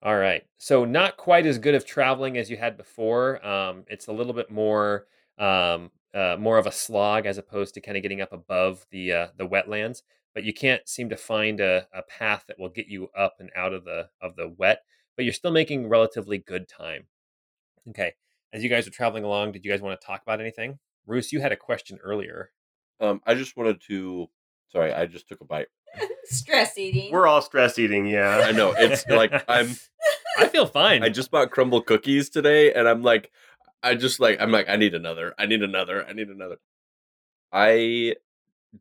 All right. So not quite as good of traveling as you had before. Um, it's a little bit more um, uh, more of a slog as opposed to kind of getting up above the uh, the wetlands. But you can't seem to find a, a path that will get you up and out of the of the wet. But you're still making relatively good time. Okay. As you guys are traveling along, did you guys want to talk about anything? Bruce, you had a question earlier. Um, I just wanted to. Sorry, I just took a bite. Stress eating. We're all stress eating. Yeah. I know it's like I'm. I feel fine. I just bought crumble cookies today, and I'm like, I just like I'm like I need another. I need another. I need another. I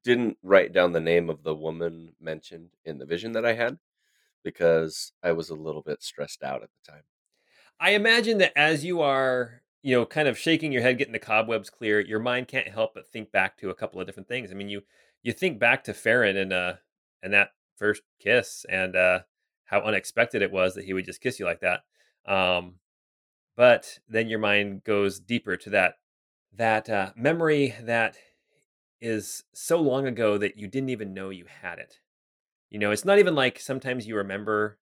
didn't write down the name of the woman mentioned in the vision that I had because I was a little bit stressed out at the time. I imagine that as you are, you know, kind of shaking your head, getting the cobwebs clear, your mind can't help but think back to a couple of different things. I mean, you you think back to Farron and uh and that first kiss and uh how unexpected it was that he would just kiss you like that. Um but then your mind goes deeper to that that uh, memory that is so long ago that you didn't even know you had it. You know, it's not even like sometimes you remember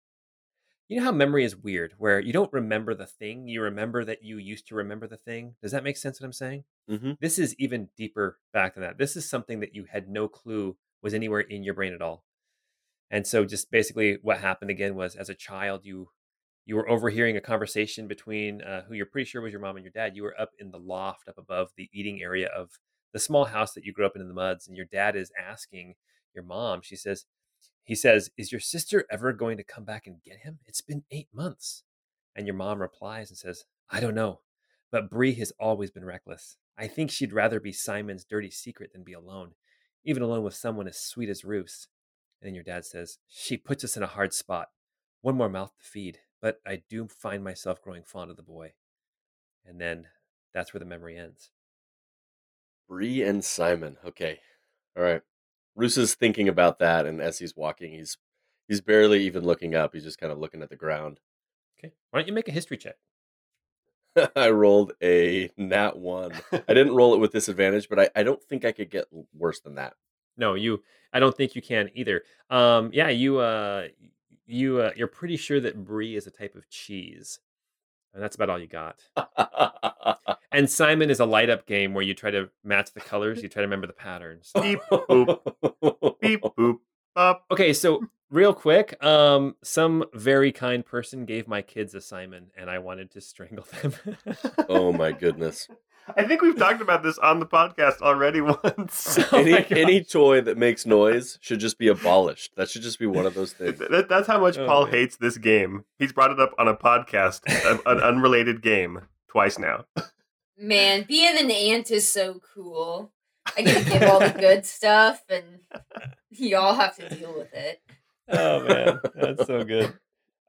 you know how memory is weird, where you don't remember the thing, you remember that you used to remember the thing. Does that make sense what I'm saying? Mm-hmm. This is even deeper back than that. This is something that you had no clue was anywhere in your brain at all. And so just basically what happened again was as a child you you were overhearing a conversation between uh, who you're pretty sure was your mom and your dad. You were up in the loft up above the eating area of the small house that you grew up in in the muds, and your dad is asking your mom. She says, he says, "Is your sister ever going to come back and get him? It's been eight months." And your mom replies and says, "I don't know, but Bree has always been reckless. I think she'd rather be Simon's dirty secret than be alone, even alone with someone as sweet as Roos." And then your dad says, "She puts us in a hard spot. One more mouth to feed, but I do find myself growing fond of the boy." And then that's where the memory ends. Bree and Simon. Okay. All right. Roos is thinking about that, and as he's walking, he's he's barely even looking up. He's just kind of looking at the ground. Okay. Why don't you make a history check? I rolled a nat one. I didn't roll it with disadvantage, but I, I don't think I could get worse than that. No, you. I don't think you can either. Um, yeah, you. Uh, you. Uh, you're pretty sure that brie is a type of cheese, and that's about all you got. And Simon is a light up game where you try to match the colors. You try to remember the patterns. Beep, boop. Beep boop bop. Okay, so real quick, um, some very kind person gave my kids a Simon, and I wanted to strangle them. oh my goodness. I think we've talked about this on the podcast already once. Oh any any toy that makes noise should just be abolished. That should just be one of those things. That, that's how much Oh, Paul man. hates this game. He's brought it up on a podcast, a- an unrelated game, twice now. Man, being an ant is so cool. I get to give all the good stuff, and y'all have to deal with it. oh man, that's so good.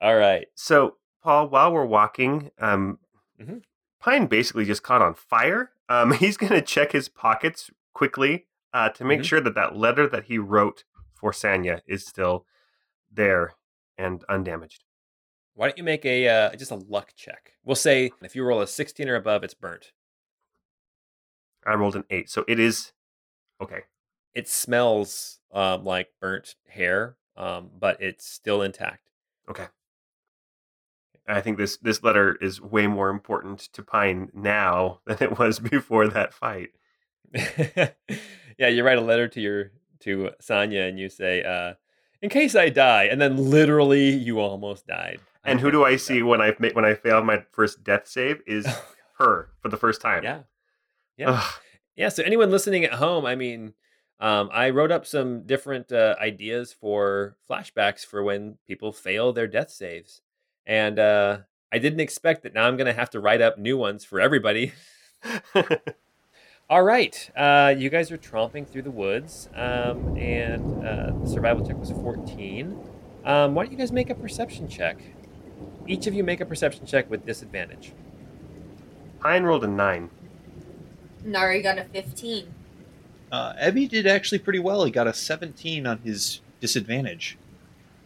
All right. So, Paul, while we're walking, um, Mhm. Pine basically just caught on fire. Um, he's going to check his pockets quickly uh, to make Mhm. sure that that letter that he wrote for Sanya is still there and undamaged. Why don't you make a uh, just a luck check? We'll say if you roll a 16 or above, it's burnt. I rolled an eight, so it is okay. It smells um, like burnt hair, um, but it's still intact. Okay. I think this this letter is way more important to Pine now than it was before that fight. yeah, you write a letter to your to Sonya and you say, uh, "In case I die," and then literally you almost died. And who do I see when I when I fail my first death save is Oh, her for the first time. yeah, yeah. Ugh. Yeah, so anyone listening at home, I mean, um, I wrote up some different uh, ideas for flashbacks for when people fail their death saves, and uh, I didn't expect that now I'm going to have to write up new ones for everybody. All right, uh, you guys are tromping through the woods, um, and uh, the survival check was 14. Um, why don't you guys make a perception check? Each of you make a perception check with disadvantage. Pine rolled a nine. Nari got a 15. Uh, Ebby did actually pretty well. He got a 17 on his disadvantage.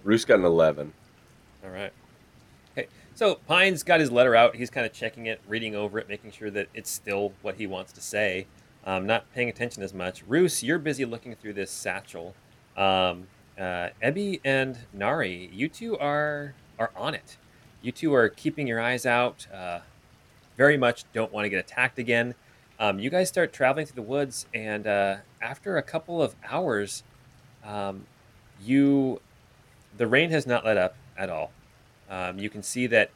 Roos got an eleven. All right. So Pine's got his letter out. He's kind of checking it, reading over it, making sure that it's still what he wants to say. Um, not paying attention as much. Roos, you're busy looking through this satchel. Um, uh, Ebby and Nari, you two are are on it. You two are keeping your eyes out. Uh, very much don't want to get attacked again. Um, you guys start traveling through the woods, and uh, after a couple of hours, um, you the rain has not let up at all. Um, you can see that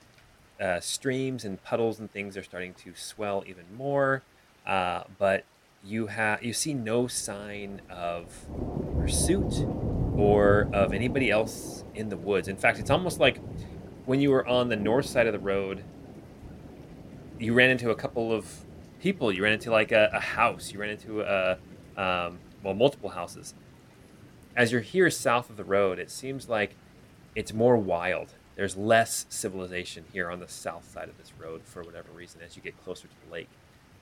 uh, streams and puddles and things are starting to swell even more, uh, but you have you see no sign of pursuit or of anybody else in the woods. In fact, it's almost like when you were on the north side of the road, you ran into a couple of people. You ran into like a, a house. You ran into a um, well, multiple houses. As you're here south of the road, it seems like it's more wild. There's less civilization here on the south side of this road for whatever reason as you get closer to the lake.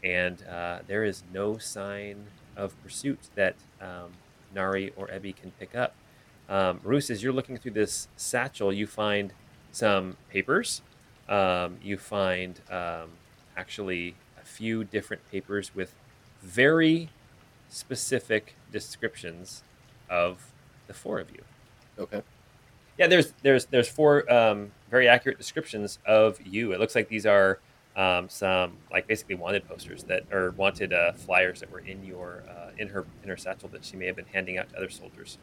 And uh, there is no sign of pursuit that um, Nari or Ebby can pick up. Um, Roos, as you're looking through this satchel, you find some papers. Um, you find um, actually a few different papers with very specific descriptions of the four of you. Okay. Yeah, there's there's there's four um, very accurate descriptions of you. It looks like these are um, some like basically wanted posters that or wanted uh, flyers that were in your uh, in her in her satchel that she may have been handing out to other soldiers.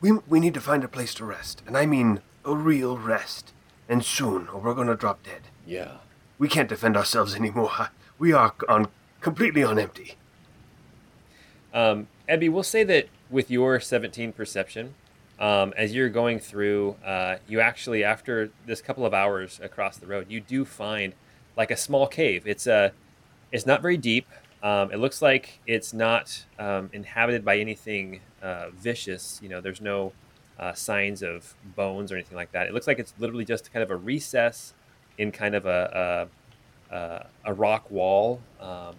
We, we need to find a place to rest, and I mean a real rest. And soon, or we're gonna drop dead. Yeah. We can't defend ourselves anymore. We are on completely on empty. Um, Ebby, we'll say that with your 17 perception, um, as you're going through, uh, you actually, after this couple of hours across the road, you do find like a small cave. It's a, it's not very deep. Um, it looks like it's not um, inhabited by anything uh, vicious. You know, there's no uh, signs of bones or anything like that. It looks like it's literally just kind of a recess in kind of a a, a, a rock wall um,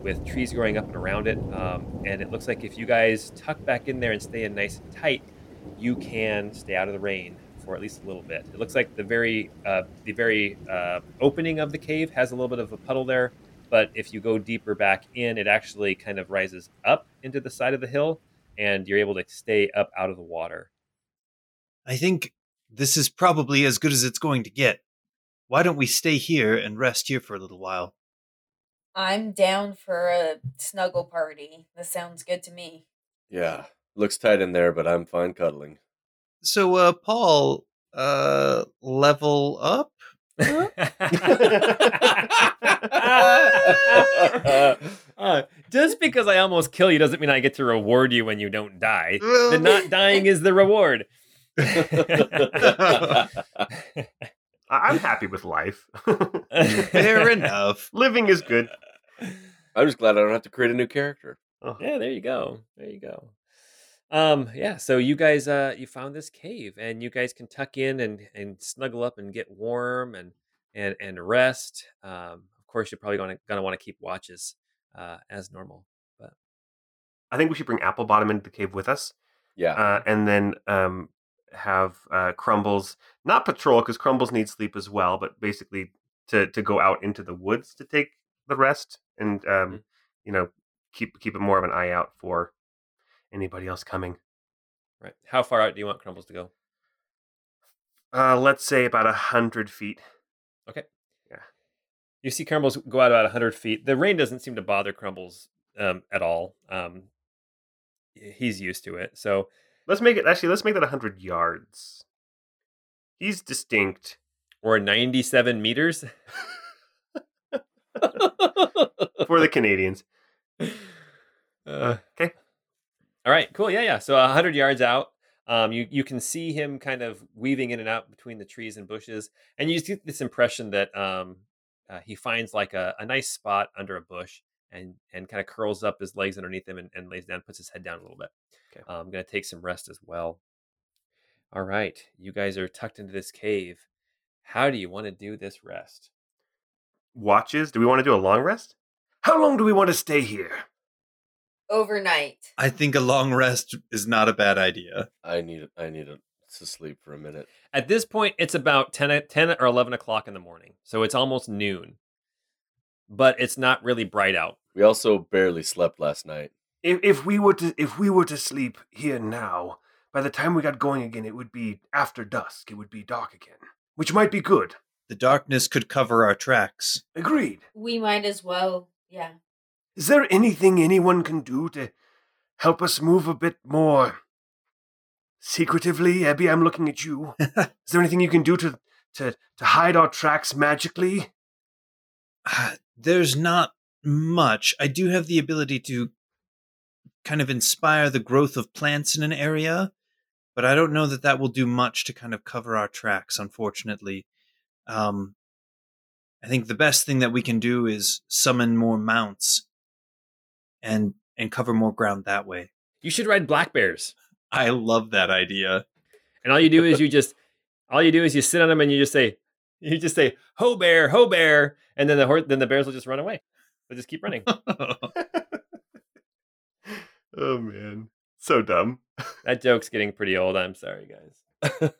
with trees growing up and around it. Um, and it looks like if you guys tuck back in there and stay in nice and tight, you can stay out of the rain for at least a little bit. It looks like the very uh, the very uh, opening of the cave has a little bit of a puddle there, but if you go deeper back in, it actually kind of rises up into the side of the hill, and you're able to stay up out of the water. I think this is probably as good as it's going to get. Why don't we stay here and rest here for a little while? I'm down for a snuggle party. This sounds good to me. Yeah, looks tight in there, but I'm fine cuddling. So, uh, Paul, uh, level up? Uh, just because I almost kill you doesn't mean I get to reward you when you don't die. The not dying is the reward. I- I'm happy with life. Fair enough. Living is good. I'm just glad I don't have to create a new character. Oh, Yeah, there you go. There you go. Um, yeah, so you guys uh you found this cave and you guys can tuck in and and snuggle up and get warm and and and rest. Um, of course you're probably gonna gonna want to keep watches uh as normal. but I think we should bring Applebottom into the cave with us, Yeah. uh, and then um, have uh, Crumbles not patrol because Crumbles needs sleep as well, but basically to to go out into the woods to take the rest and um, you know keep keep a more of an eye out for anybody else coming. Right. How far out do you want Crumbles to go? Uh, let's say about a hundred feet. Okay. Yeah. You see Crumbles go out about a 100 feet. The rain doesn't seem to bother Crumbles um, at all. Um, he's used to it. So Let's make it actually. Let's make that a hundred yards. He's distinct. or 97 meters. for the Canadians. Uh, okay. All right. Cool. Yeah. Yeah. So 100 yards out, um, you you can see him kind of weaving in and out between the trees and bushes, and you just get this impression that um, uh, he finds like a, a nice spot under a bush and and kind of curls up his legs underneath him and, and lays down, puts his head down a little bit. Okay. Uh, I'm gonna take some rest as well. All right. You guys are tucked into this cave. How do you want to do this rest? Watches. Do we want to do a long rest? How long do we want to stay here? Overnight. I think a long rest is not a bad idea. I need I need a, to sleep for a minute. At this point, it's about 10, o- 10 or 11 o'clock in the morning. So it's almost noon. But it's not really bright out. We also barely slept last night. If, if we were to if we were to sleep here now, by the time we got going again, it would be after dusk. It would be dark again, which might be good. The darkness could cover our tracks. Agreed. We might as well. Yeah. Is there anything anyone can do to help us move a bit more secretively? Abby, I'm looking at you. Is there anything you can do to to to hide our tracks magically? Ah, There's not much. I do have the ability to kind of inspire the growth of plants in an area, but I don't know that that will do much to kind of cover our tracks, unfortunately. Um, I think the best thing that we can do is summon more mounts and and cover more ground that way. You should ride black bears. I love that idea. And all you do is you just all you do is you sit on them and you just say you just say ho bear ho bear and then the horse then the bears will just run away they'll just keep running Oh man, so dumb. that joke's getting pretty old i'm sorry guys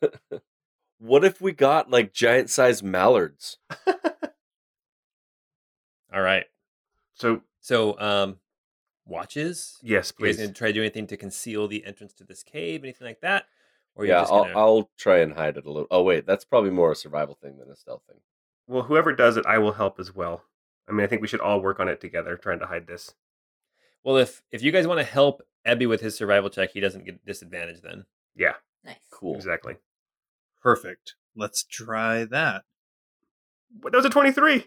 what if we got like giant sized mallards? all right So so um watches yes, you guys please. gonna try to do anything to conceal the entrance to this cave anything like that or yeah, just I'll, gonna... I'll try and hide it a little. Oh wait, that's probably more a survival thing than a stealth thing. Well, whoever does it, I will help as well. I mean, I think we should all work on it together, trying to hide this. well if if you guys want to help ebby with his survival check he doesn't get disadvantage then Yeah, Nice. Cool. exactly. Perfect. Let's try that. But that was a twenty-three.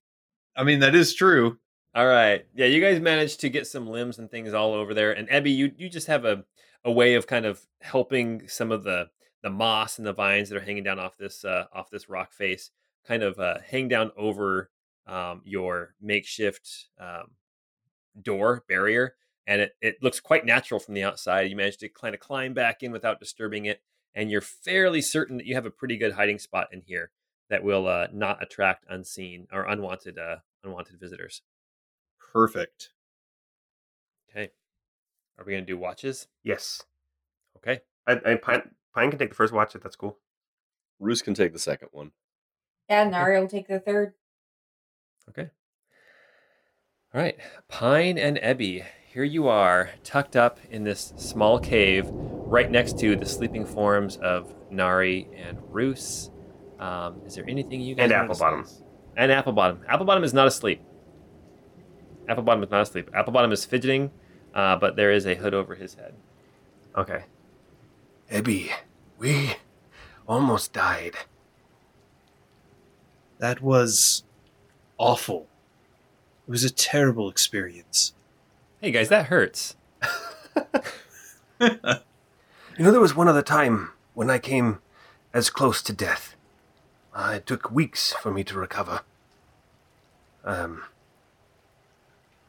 I mean, that is true. All right. Yeah, you guys managed to get some limbs and things all over there. And Ebby, you you just have a, a way of kind of helping some of the the moss and the vines that are hanging down off this uh, off this rock face kind of uh, hang down over um, your makeshift um, door barrier, and it, it looks quite natural from the outside. You managed to kind of climb back in without disturbing it, and you're fairly certain that you have a pretty good hiding spot in here that will uh, not attract unseen or unwanted uh, unwanted visitors. Perfect. Okay. Are we going to do watches? Yes. Okay. I, I Pine, Pine can take the first watch if that's cool. Roos can take the second one. Yeah, Nari will take the third. Okay. All right. Pine and Ebby, here you are, tucked up in this small cave right next to the sleeping forms of Nari and Roos. Um, is there anything you guys And notice? Applebottom. And Applebottom. Applebottom is not asleep. Applebottom is not asleep. Applebottom is fidgeting, uh, but there is a hood over his head. Okay. Ebby, we almost died. That was awful. It was a terrible experience. Hey guys, that hurts. You know, there was one other time when I came as close to death. Uh, it took weeks for me to recover. Um,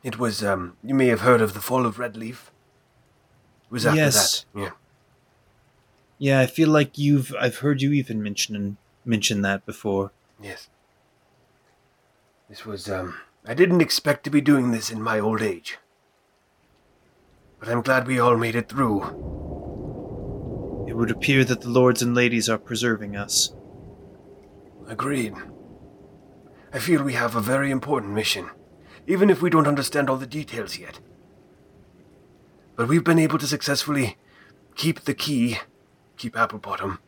it was, um, you may have heard of the fall of Red Leaf. It was after Yes. that. Yeah. Yeah, I feel like you've I've heard you even mention mention that before. Yes. This was, um, I didn't expect to be doing this in my old age. But I'm glad we all made it through. It would appear that the lords and ladies are preserving us. Agreed. I feel we have a very important mission, even if we don't understand all the details yet. But we've been able to successfully keep the key, keep Applebottom,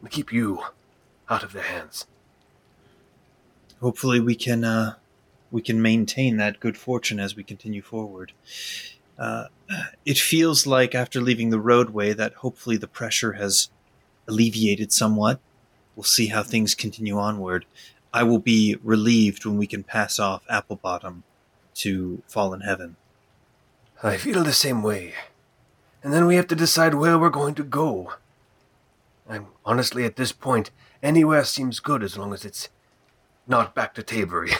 and keep you out of their hands. Hopefully we can uh we can maintain that good fortune as we continue forward. Uh, it feels like after leaving the roadway that hopefully the pressure has alleviated somewhat. We'll see how things continue onward. I will be relieved when we can pass off Applebottom to Fallen Heaven. I feel the same way. And then we have to decide where we're going to go. I'm honestly at this point, anywhere seems good as long as it's not back to Tabery.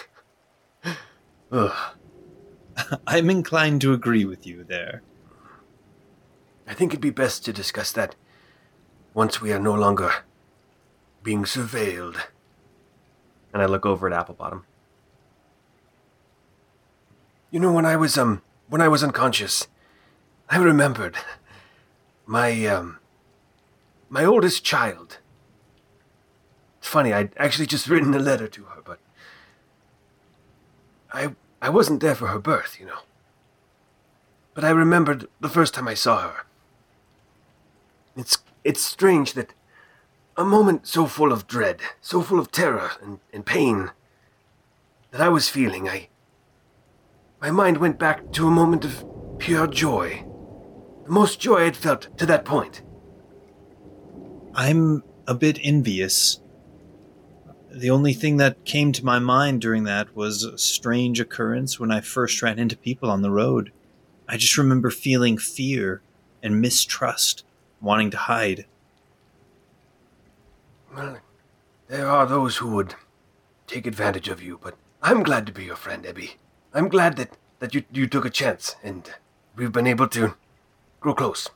Ugh. I'm inclined to agree with you there. I think it'd be best to discuss that once we are no longer being surveilled. And I look over at Applebottom. You know, when I was um when I was unconscious, I remembered my um my oldest child. It's funny, I'd actually just written a letter to her, but I I wasn't there for her birth, you know. But I remembered the first time I saw her. It's it's strange that a moment so full of dread, so full of terror and, and pain that I was feeling, I my mind went back to a moment of pure joy. The most joy I'd felt to that point. I'm a bit envious. The only thing that came to my mind during that was a strange occurrence when I first ran into people on the road. I just remember feeling fear and mistrust, wanting to hide. Well, there are those who would take advantage of you, but I'm glad to be your friend, Ebby. I'm glad that, that you, you took a chance and we've been able to grow close,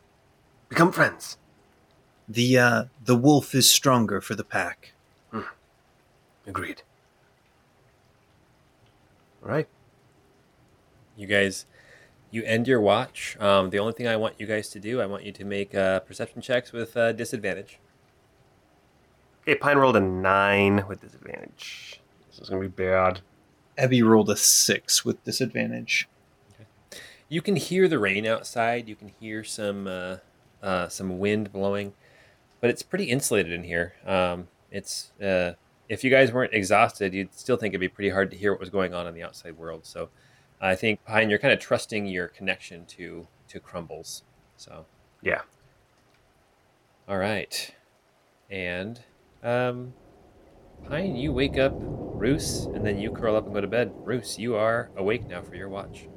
become friends. The uh, the wolf is stronger for the pack. Agreed. All right. You guys, you end your watch. Um, the only thing I want you guys to do, I want you to make uh, perception checks with uh, disadvantage. Okay, Pine rolled a nine with disadvantage. This is gonna be bad. Abby rolled a six with disadvantage. You can hear the rain outside. You can hear some uh, uh, some wind blowing, but it's pretty insulated in here. Um, it's uh, if you guys weren't exhausted, you'd still think it'd be pretty hard to hear what was going on in the outside world. So, I think Pine, you're kind of trusting your connection to to Crumbles. So, Yeah. all right, and um, Pine, you wake up Roos, and then you curl up and go to bed. Roos, you are awake now for your watch.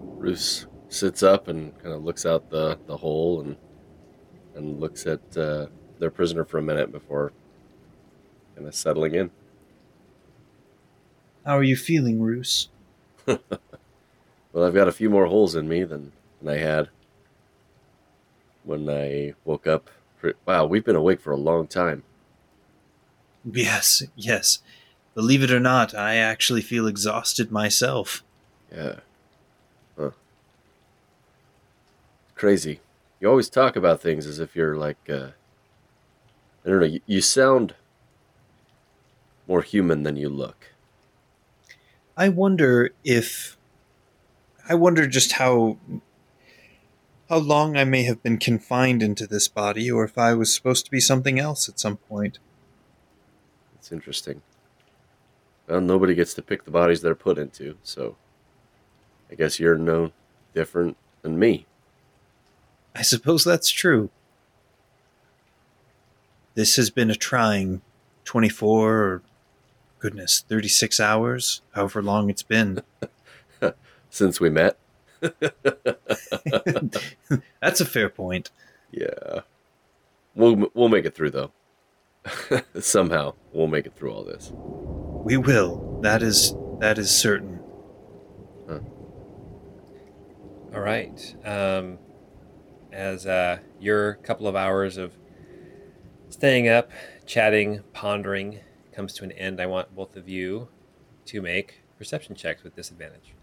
Roos sits up and kind of looks out the, the hole and and looks at uh, their prisoner for a minute before kind of settling in. How are you feeling, Roos? Well, I've got a few more holes in me than, than I had when I woke up. Wow, we've been awake for a long time. Yes, yes. Believe it or not, I actually feel exhausted myself. Yeah. Huh. Crazy. You always talk about things as if you're like, uh, I don't know, you, you sound more human than you look. I wonder if I wonder just how how long I may have been confined into this body or if I was supposed to be something else at some point. It's interesting. Well, nobody gets to pick the bodies they're put into, so I guess you're no different than me. I suppose that's true. This has been a trying 24 or goodness, 36 hours, however long it's been. Since we met. That's a fair point. Yeah. We'll we'll make it through though. Somehow we'll make it through all this. We will. That is that is certain. All right. Um, as uh, your couple of hours of staying up, chatting, pondering comes to an end, I want both of you to make perception checks with disadvantage.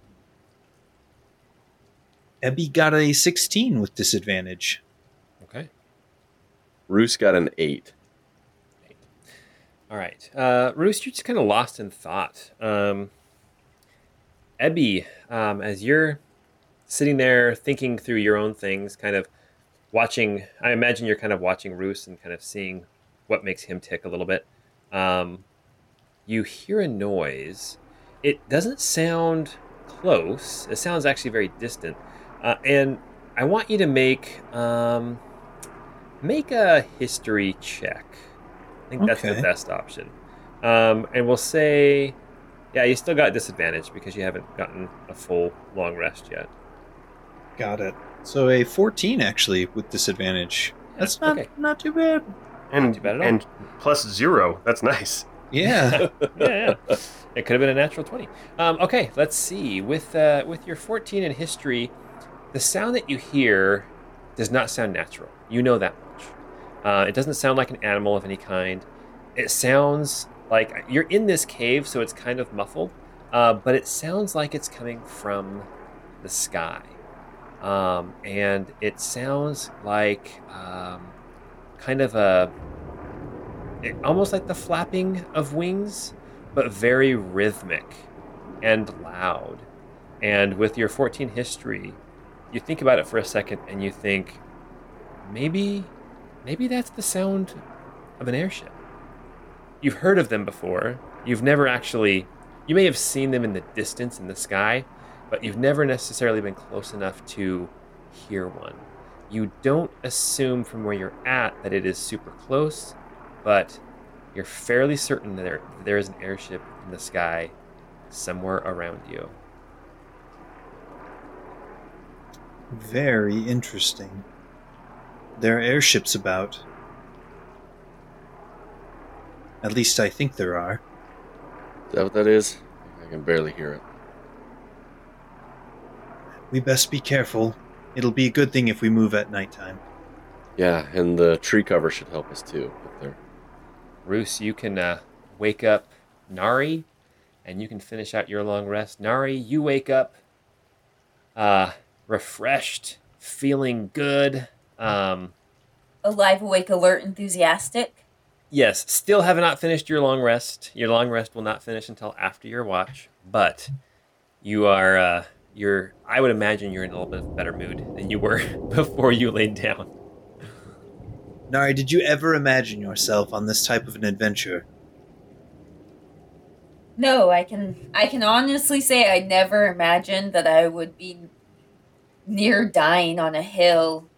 Ebby got a 16 with disadvantage. Okay. Roos got an eight. All right. Uh, Roos, you're just kind of lost in thought. Um, Ebby, um, as you're sitting there thinking through your own things, kind of watching, I imagine you're kind of watching Roos and kind of seeing what makes him tick a little bit. Um, you hear a noise. It doesn't sound close, it sounds actually very distant. Uh, and I want you to make um, make a history check. I think that's the best option. Um, and we'll say, yeah, you still got disadvantage because you haven't gotten a full long rest yet. Got it. So a 14 actually with disadvantage. That's not okay. not too bad. And too bad at all. and plus zero. That's nice. Yeah. yeah, yeah. It could have been a natural twenty. Um, okay, let's see. With uh, with your fourteen in history, the sound that you hear does not sound natural. You know that much. Uh, it doesn't sound like an animal of any kind. It sounds like you're in this cave, so it's kind of muffled. Uh, but it sounds like it's coming from the sky, um, and it sounds like um, kind of a it, almost like the flapping of wings, but very rhythmic and loud. And with your 14 history, you think about it for a second and you think, maybe, maybe that's the sound of an airship. You've heard of them before. You've never actually, you may have seen them in the distance in the sky, but you've never necessarily been close enough to hear one. You don't assume from where you're at that it is super close, but you're fairly certain that there, there is an airship in the sky somewhere around you. Very interesting. There are airships about. At least I think there are. Is that what that is? I can barely hear it. We best be careful. It'll be a good thing if we move at nighttime. Yeah, and the tree cover should help us too. If they're Roos, you can uh, wake up Nari, and you can finish out your long rest. Nari, you wake up uh, refreshed, feeling good. Um, Alive, awake, alert, enthusiastic. yes, still have not finished your long rest. Your long rest will not finish until after your watch, but you are uh, you're. I would imagine you're in a little bit of better mood than you were before you laid down. Nari, did you ever imagine yourself on this type of an adventure? No, I can I can honestly say I never imagined that I would be near dying on a hill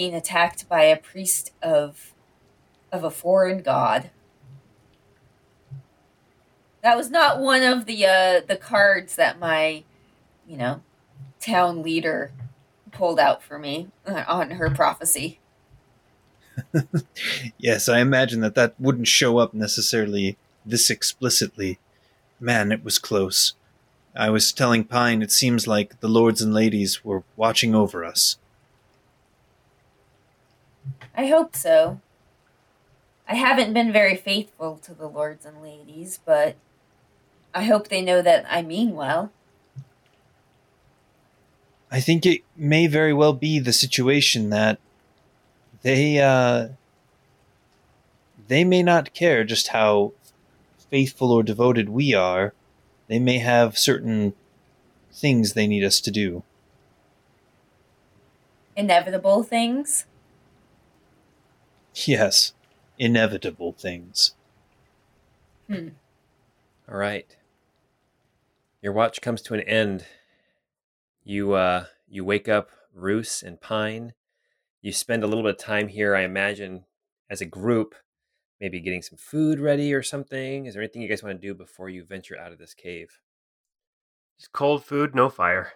being attacked by a priest of of a foreign god. That was not one of the uh, the cards that my, you know, town leader pulled out for me on her prophecy. yes, I imagine that that wouldn't show up necessarily this explicitly. Man, it was close. I was telling Pine it seems like the lords and ladies were watching over us. I hope so. I haven't been very faithful to the lords and ladies, but I hope they know that I mean well. I think it may very well be the situation that they uh, they may not care just how faithful or devoted we are. They may have certain things they need us to do. Inevitable things. Yes, inevitable things. Hmm. All right. Your watch comes to an end. You uh you wake up Roos and Pine. You spend a little bit of time here, I imagine, as a group, maybe getting some food ready or something. Is there anything you guys want to do before you venture out of this cave? Just cold food, no fire.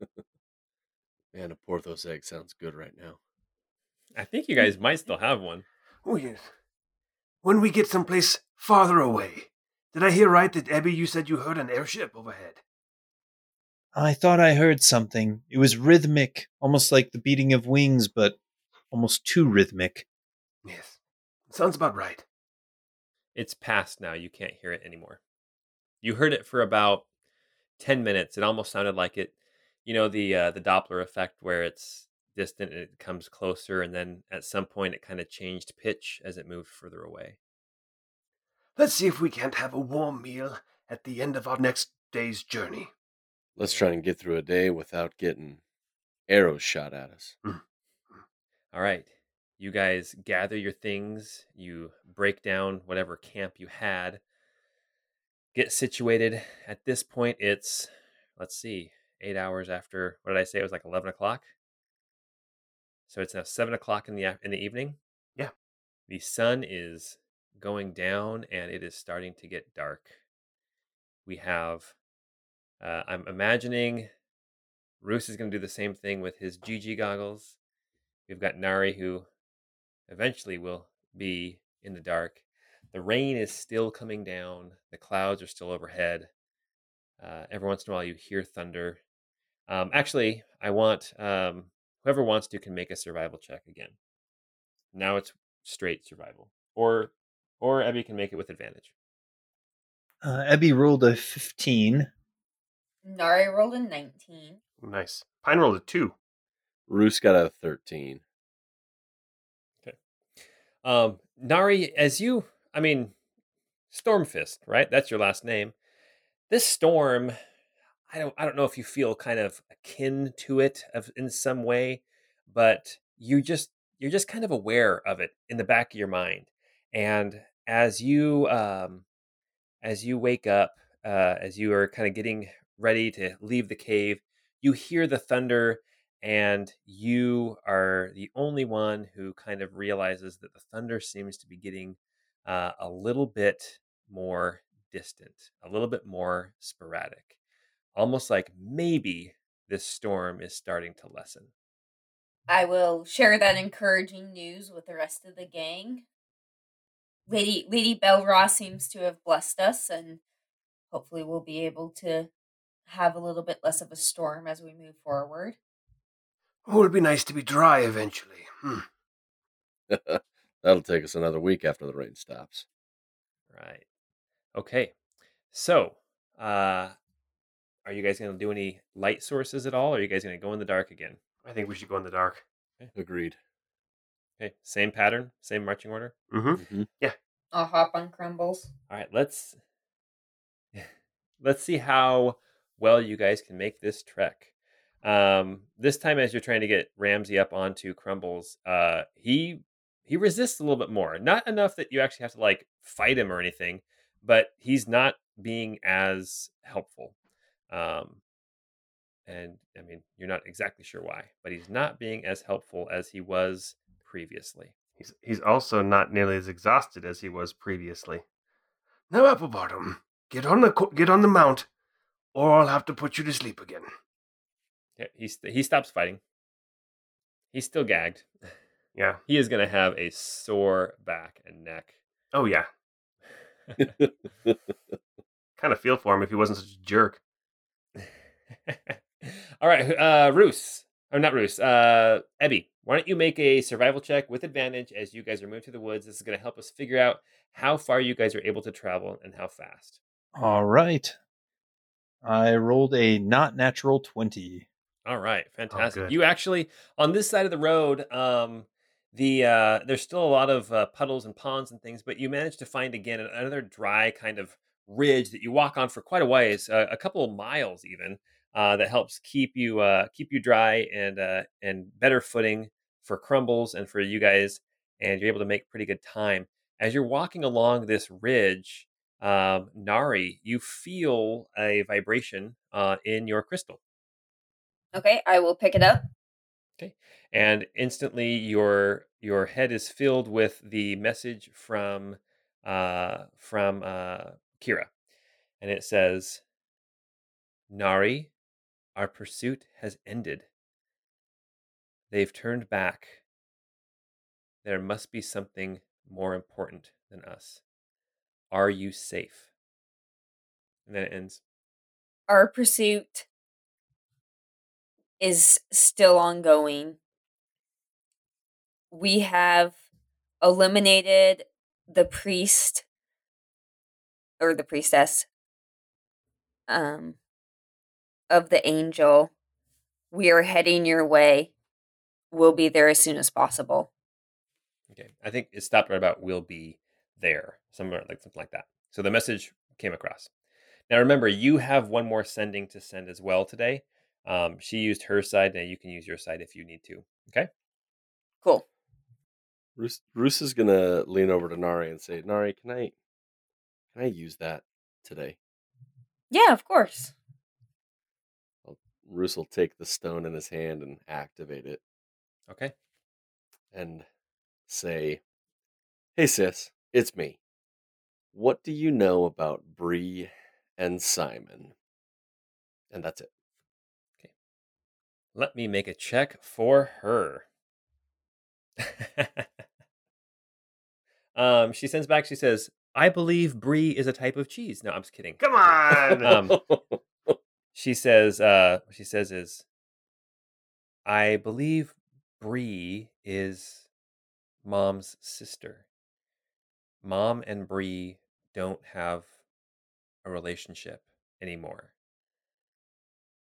Man, a Porthos egg sounds good right now. I think you guys might still have one. Oh, yes. When we get someplace farther away. Did I hear right that, Abby, you said you heard an airship overhead? I thought I heard something. It was rhythmic, almost like the beating of wings, but almost too rhythmic. Yes. Sounds about right. It's past now. You can't hear it anymore. You heard it for about 10 minutes. It almost sounded like it, you know, the uh, the Doppler effect where it's distant and it comes closer and then at some point it kind of changed pitch as it moved further away. Let's see if we can't have a warm meal at the end of our next day's journey. Let's try and get through a day without getting arrows shot at us. Mm-hmm. All right. You guys gather your things, you break down whatever camp you had, get situated. At this point, it's, let's see, eight hours after, what did I say? It was like 11 o'clock. So it's now seven o'clock in the, in the evening. Yeah. The sun is going down and it is starting to get dark. We have, uh, I'm imagining Roos is going to do the same thing with his GG goggles. We've got Nari who eventually will be in the dark. The rain is still coming down. The clouds are still overhead. Uh, every once in a while, you hear thunder. Um, actually, I want um, whoever wants to can make a survival check again. Now it's straight survival, or or Ebby can make it with advantage. Uh, Ebby rolled a 15. Nari rolled a 19. Nice. Pine rolled a two. Roos got a 13. Okay. Um, Nari, as you, I mean, Stormfist, right? That's your last name. This storm, I don't, I don't know if you feel kind of akin to it of, in some way, but you just, you're just kind of aware of it in the back of your mind. And as you, um, as you wake up, uh, as you are kind of getting ready to leave the cave, you hear the thunder and you are the only one who kind of realizes that the thunder seems to be getting uh, a little bit more distant, a little bit more sporadic, almost like maybe this storm is starting to lessen. I will share that encouraging news with the rest of the gang. Lady Lady Belra seems to have blessed us, and hopefully we'll be able to have a little bit less of a storm as we move forward. Oh, it'd be nice to be dry eventually. Hmm. That'll take us another week after the rain stops. Right. Okay. So, uh, are you guys going to do any light sources at all? Or are you guys going to go in the dark again? I think we should go in the dark. Agreed. Okay. Same pattern, same marching order. Mm-hmm. hmm I'll hop on crumbles. All right. Let's let's see how well you guys can make this trek. Um, this time, as you're trying to get Ramsey up onto Crumbles, uh, he he resists a little bit more. Not enough that you actually have to like fight him or anything, but he's not being as helpful. Um, and I mean, you're not exactly sure why, but he's not being as helpful as he was previously. He's he's also not nearly as exhausted as he was previously. Now, Applebottom, get on the co- get on the mount, or I'll have to put you to sleep again. Yeah, he he stops fighting. He's still gagged. Yeah. He is going to have a sore back and neck. Oh yeah. Kind of feel for him if he wasn't such a jerk. All right, uh, Roos, or not Roos, uh, Ebby, why don't you make a survival check with advantage as you guys are moving to the woods? This is going to help us figure out how far you guys are able to travel and how fast. All right. I rolled a not natural 20. All right, fantastic. good. you actually on this side of the road, um, the uh, there's still a lot of uh, puddles and ponds and things, but you managed to find again another dry kind of ridge that you walk on for quite a ways, uh, a couple of miles even, uh, that helps keep you uh, keep you dry and uh, and better footing for crumbles and for you guys, and you're able to make pretty good time as you're walking along this ridge. Um, Nari, you feel a vibration uh, in your crystal. Okay, I will pick it up. Okay, and instantly your your head is filled with the message from uh from uh Kira and it says Nari our pursuit has ended. They've turned back. There must be something more important than us. Are you safe? And then it ends. Our pursuit is still ongoing. We have eliminated the priest or the priestess um of the angel. We are heading your way. We'll be there as soon as possible. Okay, I think it stopped right about we'll be there," somewhere like something like that. So the message came across. Now remember, you have one more sending to send as well today. Um, she used her side. Now you can use your side if you need to. Okay. Cool. Roos, Roos is gonna lean over to Nari and say, "Nari, can I, can I use that today?" Yeah, of course. Roos will take the stone in his hand and activate it Okay. and say, "Hey, sis, it's me. What do you know about Bree and Simon?" And that's it. Okay. Let me make a check for her. um, she sends back. She says, "I believe brie is a type of cheese." No, I'm just kidding. Come on. Um, she says uh what she says is i believe Bree is mom's sister. Mom and Bree don't have a relationship anymore.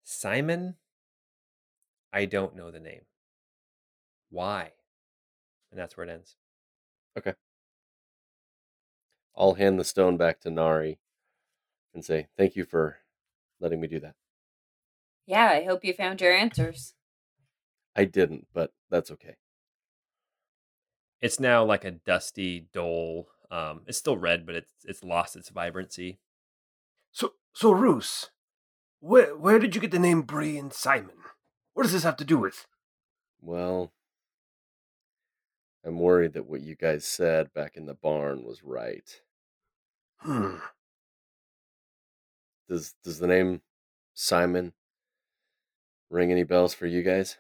Simon? I don't know the name. Why? And that's where it ends. Okay. I'll hand the stone back to Nari and say, "Thank you for letting me do that." Yeah, I hope you found your answers. I didn't, but that's okay. it's now like a dusty dull um it's still red but it's it's lost its vibrancy So, so Roos, where where did you get the name Bree and Simon? What does this have to do with? Well, I'm worried that what you guys said back in the barn was right. Hmm. Does does the name Simon ring any bells for you guys?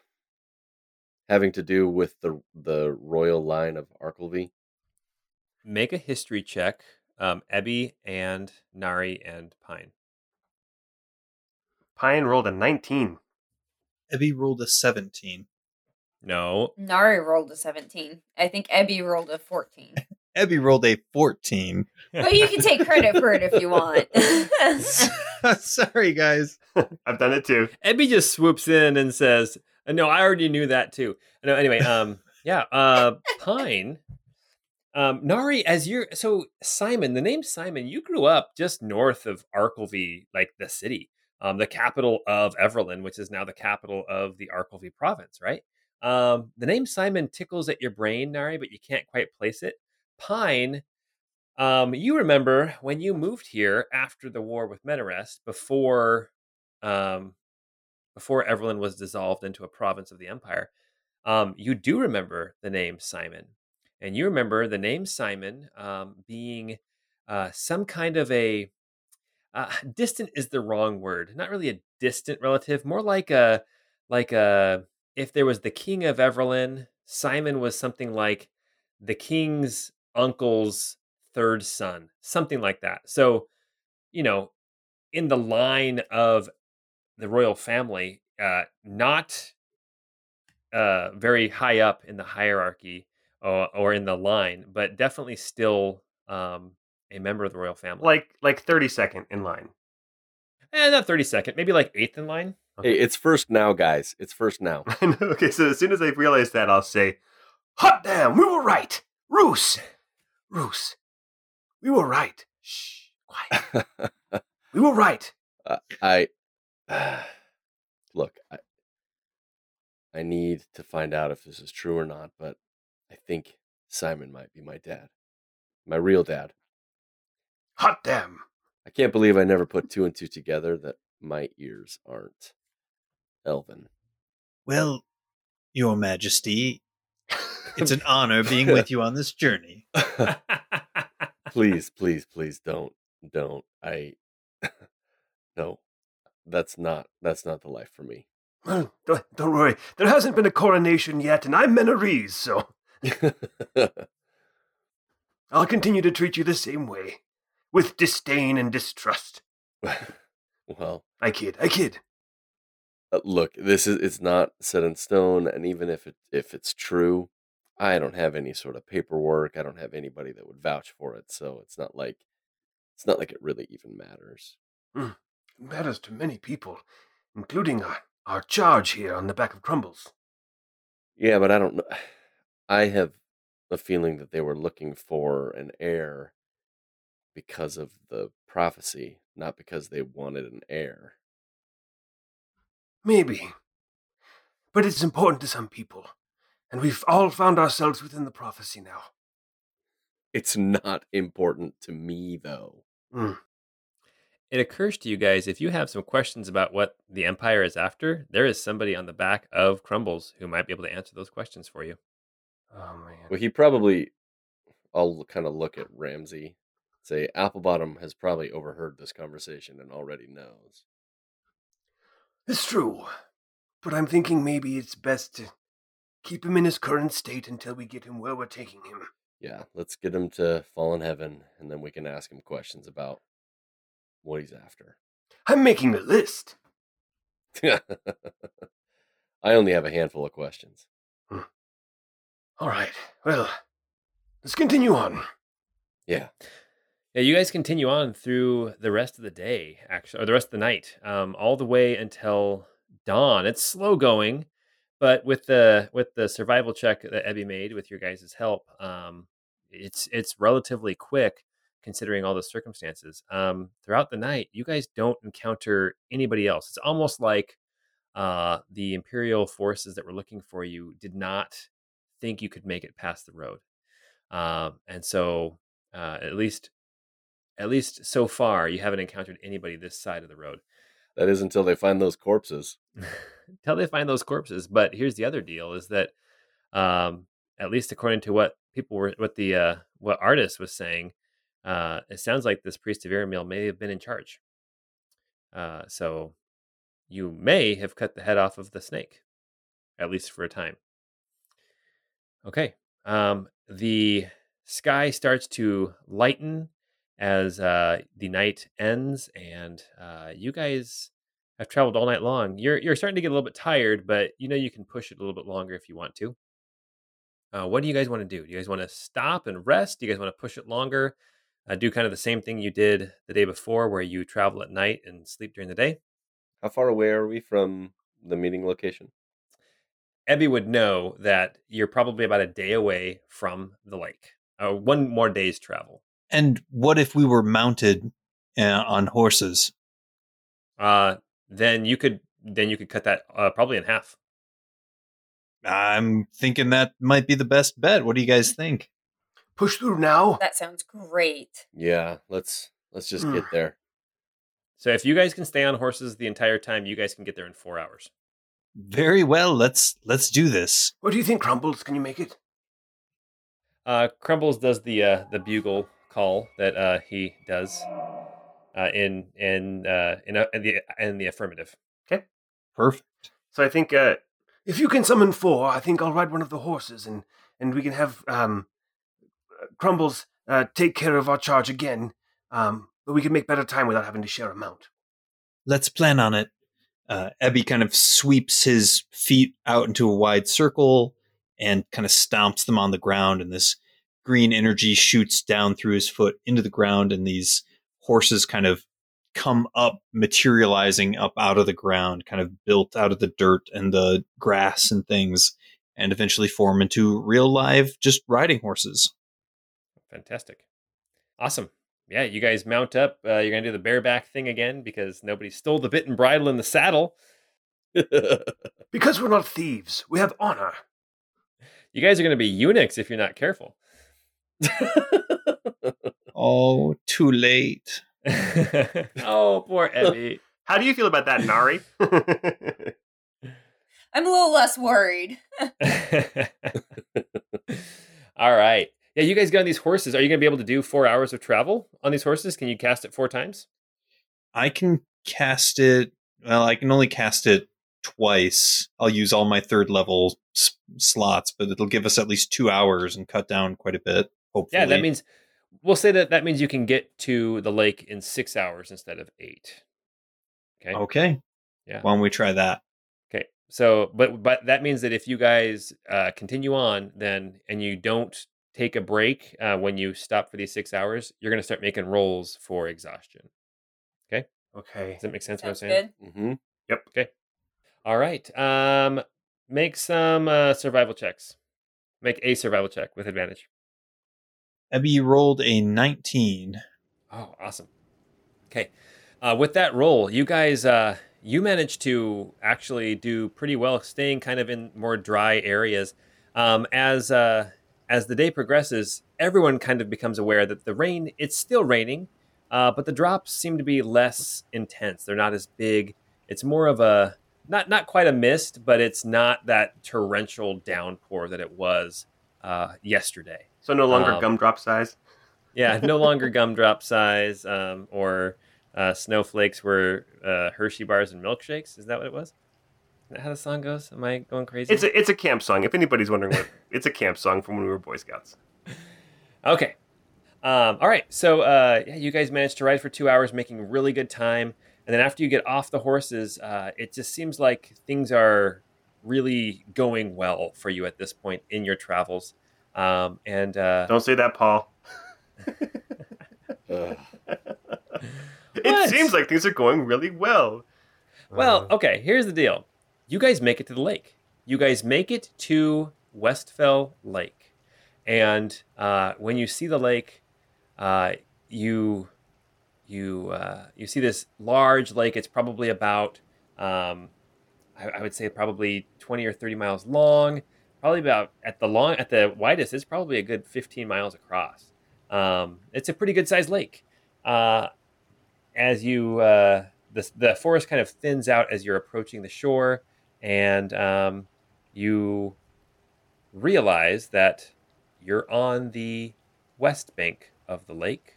Having to do with the the royal line of Arkelvy? make a history check um ebby and nari and pine Pine rolled a 19. Ebby rolled a 17. no Nari rolled a 17. I think Ebby rolled a 14. Ebby rolled a 14. but you can take credit for it if you want. Sorry, guys. I've done it too. Ebby just swoops in and says, uh, "No, I already knew that too." No, anyway, um, yeah, uh, Pine, um, Nari, as you're so Simon, the name Simon, you grew up just north of Arkelvy, like the city, um, the capital of Everlyn, which is now the capital of the Arkelvy province, right? Um, the name Simon tickles at your brain, Nari, but you can't quite place it. Pine, um, you remember when you moved here after the war with Menarest, before um, before Everlyn was dissolved into a province of the empire, um, you do remember the name Simon. And you remember the name Simon um, being uh, some kind of a uh, distant is the wrong word. Not really a distant relative, more like a like a if there was the king of Everlyn, Simon was something like the king's uncle's third son, something like that. So, you know, in the line of the royal family, uh, not uh, very high up in the hierarchy or, or in the line, but definitely still um, a member of the royal family. Like like thirty second in line. eh, not thirty second, maybe like eighth in line. Hey, it's first now, guys. It's first now. okay, so as soon as I realize that, I'll say, "Hot damn, we were right, Roos, Roos, we were right. Shh, quiet. we were right." Uh, I look. I, I need to find out if this is true or not, but I think Simon might be my dad, my real dad. Hot damn. I can't believe I never put two and two together that my ears aren't Elvin. Well, Your Majesty, it's an honor being with you on this journey. please, please, please don't, don't. I no, that's not that's not the life for me. Well, don't, don't worry. There hasn't been a coronation yet, and I'm Menorese, so I'll continue to treat you the same way, with disdain and distrust. well, I kid, I kid. uh, look, this is it's not set in stone, and even if it if it's true, I don't have any sort of paperwork. I don't have anybody that would vouch for it, so it's not like it's not like it really even matters. Hmm, it matters to many people, including our, our charge here on the back of Crumbles. Yeah, but I don't know. I have a feeling that they were looking for an heir because of the prophecy, not because they wanted an heir. Maybe. But it's important to some people, and we've all found ourselves within the prophecy now. It's not important to me, though. Mm. it occurs to you guys if you have some questions about what the Empire is after, there is somebody on the back of Crumbles who might be able to answer those questions for you. Oh, man. Well, he probably. I'll kind of look at Ramsey, say Applebottom has probably overheard this conversation and already knows. It's true. But I'm thinking maybe it's best to keep him in his current state until we get him where we're taking him. Yeah, let's get him to Fallen Heaven, and then we can ask him questions about what he's after. I'm making a list. I only have a handful of questions. All right. Well, let's continue on. Yeah. Yeah, you guys continue on through the rest of the day, actually, or the rest of the night, um, all the way until dawn. It's slow going, but with the with the survival check that Ebby made with your guys' help, um, it's it's relatively quick considering all the circumstances. Um, throughout the night, you guys don't encounter anybody else. It's almost like uh, the Imperial forces that were looking for you did not think you could make it past the road, um, and so uh, at least at least so far, you haven't encountered anybody this side of the road. That is until they find those corpses. Until they find those corpses. But here's the other deal: is that, um, at least according to what people were, what the uh, what artist was saying, uh, it sounds like this priest of Aramil may have been in charge. Uh, so, you may have cut the head off of the snake, at least for a time. Okay. Um, the sky starts to lighten as uh, the night ends, and uh, you guys have traveled all night long. You're you're starting to get a little bit tired, but you know you can push it a little bit longer if you want to. Uh, what do you guys want to do? Do you guys want to stop and rest? Do you guys want to push it longer? Uh, do kind of the same thing you did the day before, where you travel at night and sleep during the day. How far away are we from the meeting location? Ebby would know that you're probably about a day away from the lake. Uh, one more day's travel. And what if we were mounted uh, on horses? Uh, then you could then you could cut that uh, probably in half. I'm thinking that might be the best bet. What do you guys think? Push through now. That sounds great. Yeah, let's let's just Hmm. get there. So if you guys can stay on horses the entire time, you guys can get there in four hours. Very well. Let's let's do this. What do you think, Crumbles? Can you make it? Uh, Crumbles does the uh, the bugle call that uh, he does uh, in in uh, in, uh, in the in the affirmative. Okay, perfect. So I think uh, If you can summon four, I think I'll ride one of the horses, and and we can have um, Crumbles uh, take care of our charge again. Um, but we can make better time without having to share a mount. Let's plan on it. Uh, Ebby kind of sweeps his feet out into a wide circle and kind of stomps them on the ground, and this green energy shoots down through his foot into the ground, and these horses kind of come up, materializing up out of the ground, kind of built out of the dirt and the grass and things, and eventually form into real live, just riding horses. Fantastic, awesome. Yeah, you guys mount up. Uh, you're gonna do the bareback thing again because nobody stole the bit and bridle in the saddle. Because we're not thieves, we have honor. You guys are gonna be eunuchs if you're not careful. Oh, too late. oh, poor Emmy. how do you feel about that, Nari? I'm a little less worried. All right. Yeah, you guys get on these horses. Are you going to be able to do four hours of travel on these horses? Can you cast it four times? I can cast it. Well, I can only cast it twice. I'll use all my third level s- slots, but it'll give us at least two hours and cut down quite a bit. Hopefully, Yeah, that means we'll say that that means you can get to the lake in six hours instead of eight. Okay. okay. Yeah. Why don't we try that? Okay. So, but but that means that if you guys uh, continue on, then and you don't take a break uh, when you stop for these six hours, you're going to start making rolls for exhaustion. okay. Okay. Does that make sense? What I'm saying? good. hmm Yep. Okay. All right. Um, make some uh, survival checks. Make a survival check with advantage. Ebby rolled a 19. Oh, awesome. Okay. Uh, with that roll, you guys, uh, you managed to actually do pretty well, staying kind of in more dry areas. Um, as uh, as the day progresses, everyone kind of becomes aware that the rain it's still raining, uh, but the drops seem to be less intense. They're not as big. It's more of a not not quite a mist, but it's not that torrential downpour that it was uh, yesterday. So no longer Um, gumdrop size. Yeah, no longer gumdrop size um, or uh, snowflakes were uh, Hershey bars and milkshakes. Is that what it was? Is that how the song goes? Am I going crazy? It's a it's a camp song. If anybody's wondering what, it's a camp song from when we were Boy Scouts. Okay. Um, all right. So uh, yeah, you guys managed to ride for two hours, making really good time. And then after you get off the horses, uh, it just seems like things are really going well for you at this point in your travels. Um, and uh, Don't say that, Paul. It What? seems like things are going really well. Well, Uh, okay, here's the deal. You guys make it to the lake. You guys make it to Westfell Lake. And uh, when you see the lake, uh, you you uh, you see this large lake. It's probably about um, I, I would say probably 20 or 30 miles long. Probably about at the long at the widest, it's probably a good 15 miles across. Um, it's a pretty good sized lake. Uh, as you uh, the the forest kind of thins out as you're approaching the shore, and um, you realize that you're on the west bank of the lake,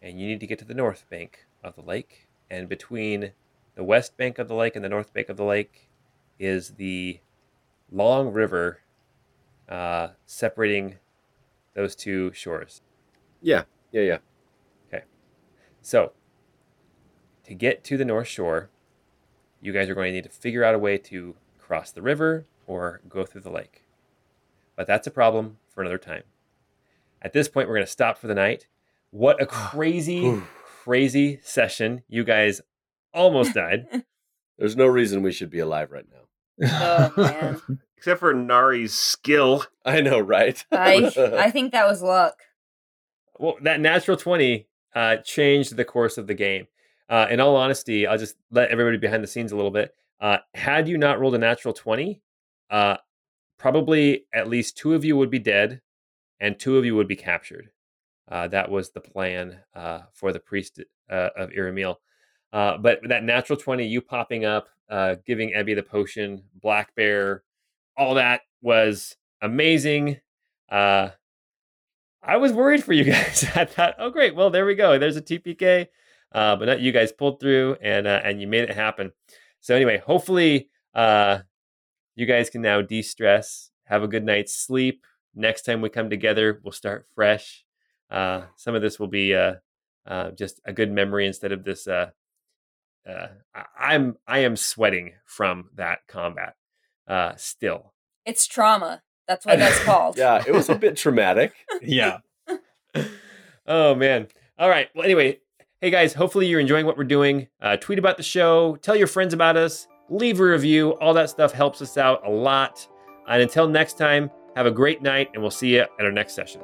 and you need to get to the north bank of the lake. And between the west bank of the lake and the north bank of the lake is the long river uh, separating those two shores. Yeah, yeah, yeah. Okay. So, to get to the North Shore, you guys are going to need to figure out a way to cross the river or go through the lake. But that's a problem for another time. At this point, we're going to stop for the night. What a crazy, crazy session. You guys almost died. There's no reason we should be alive right now. Oh, man. Except for Nari's skill. I know, right? I I think that was luck. Well, that natural 20 uh, changed the course of the game. Uh, in all honesty, I'll just let everybody behind the scenes a little bit. Uh, had you not rolled a natural 20, uh, probably at least two of you would be dead and two of you would be captured. Uh, that was the plan uh, for the priest uh, of Iramil. Uh, but that natural 20, you popping up, uh, giving Ebby the potion, Black Bear, all that was amazing. Uh, I was worried for you guys. I thought, oh great, well there we go. There's a TPK, uh, but not you guys pulled through and uh, and you made it happen. So anyway, hopefully uh, you guys can now de-stress, have a good night's sleep. Next time we come together, we'll start fresh. Uh, some of this will be uh, uh, just a good memory instead of this. Uh, uh, I- I'm I am sweating from that combat uh, still. It's trauma. That's what that's called. Yeah, it was a bit traumatic. Yeah. oh man. All right. Well, anyway, hey guys, hopefully you're enjoying what we're doing. Uh, tweet about the show, tell your friends about us, leave a review. All that stuff helps us out a lot. And until next time, have a great night, and we'll see you at our next session.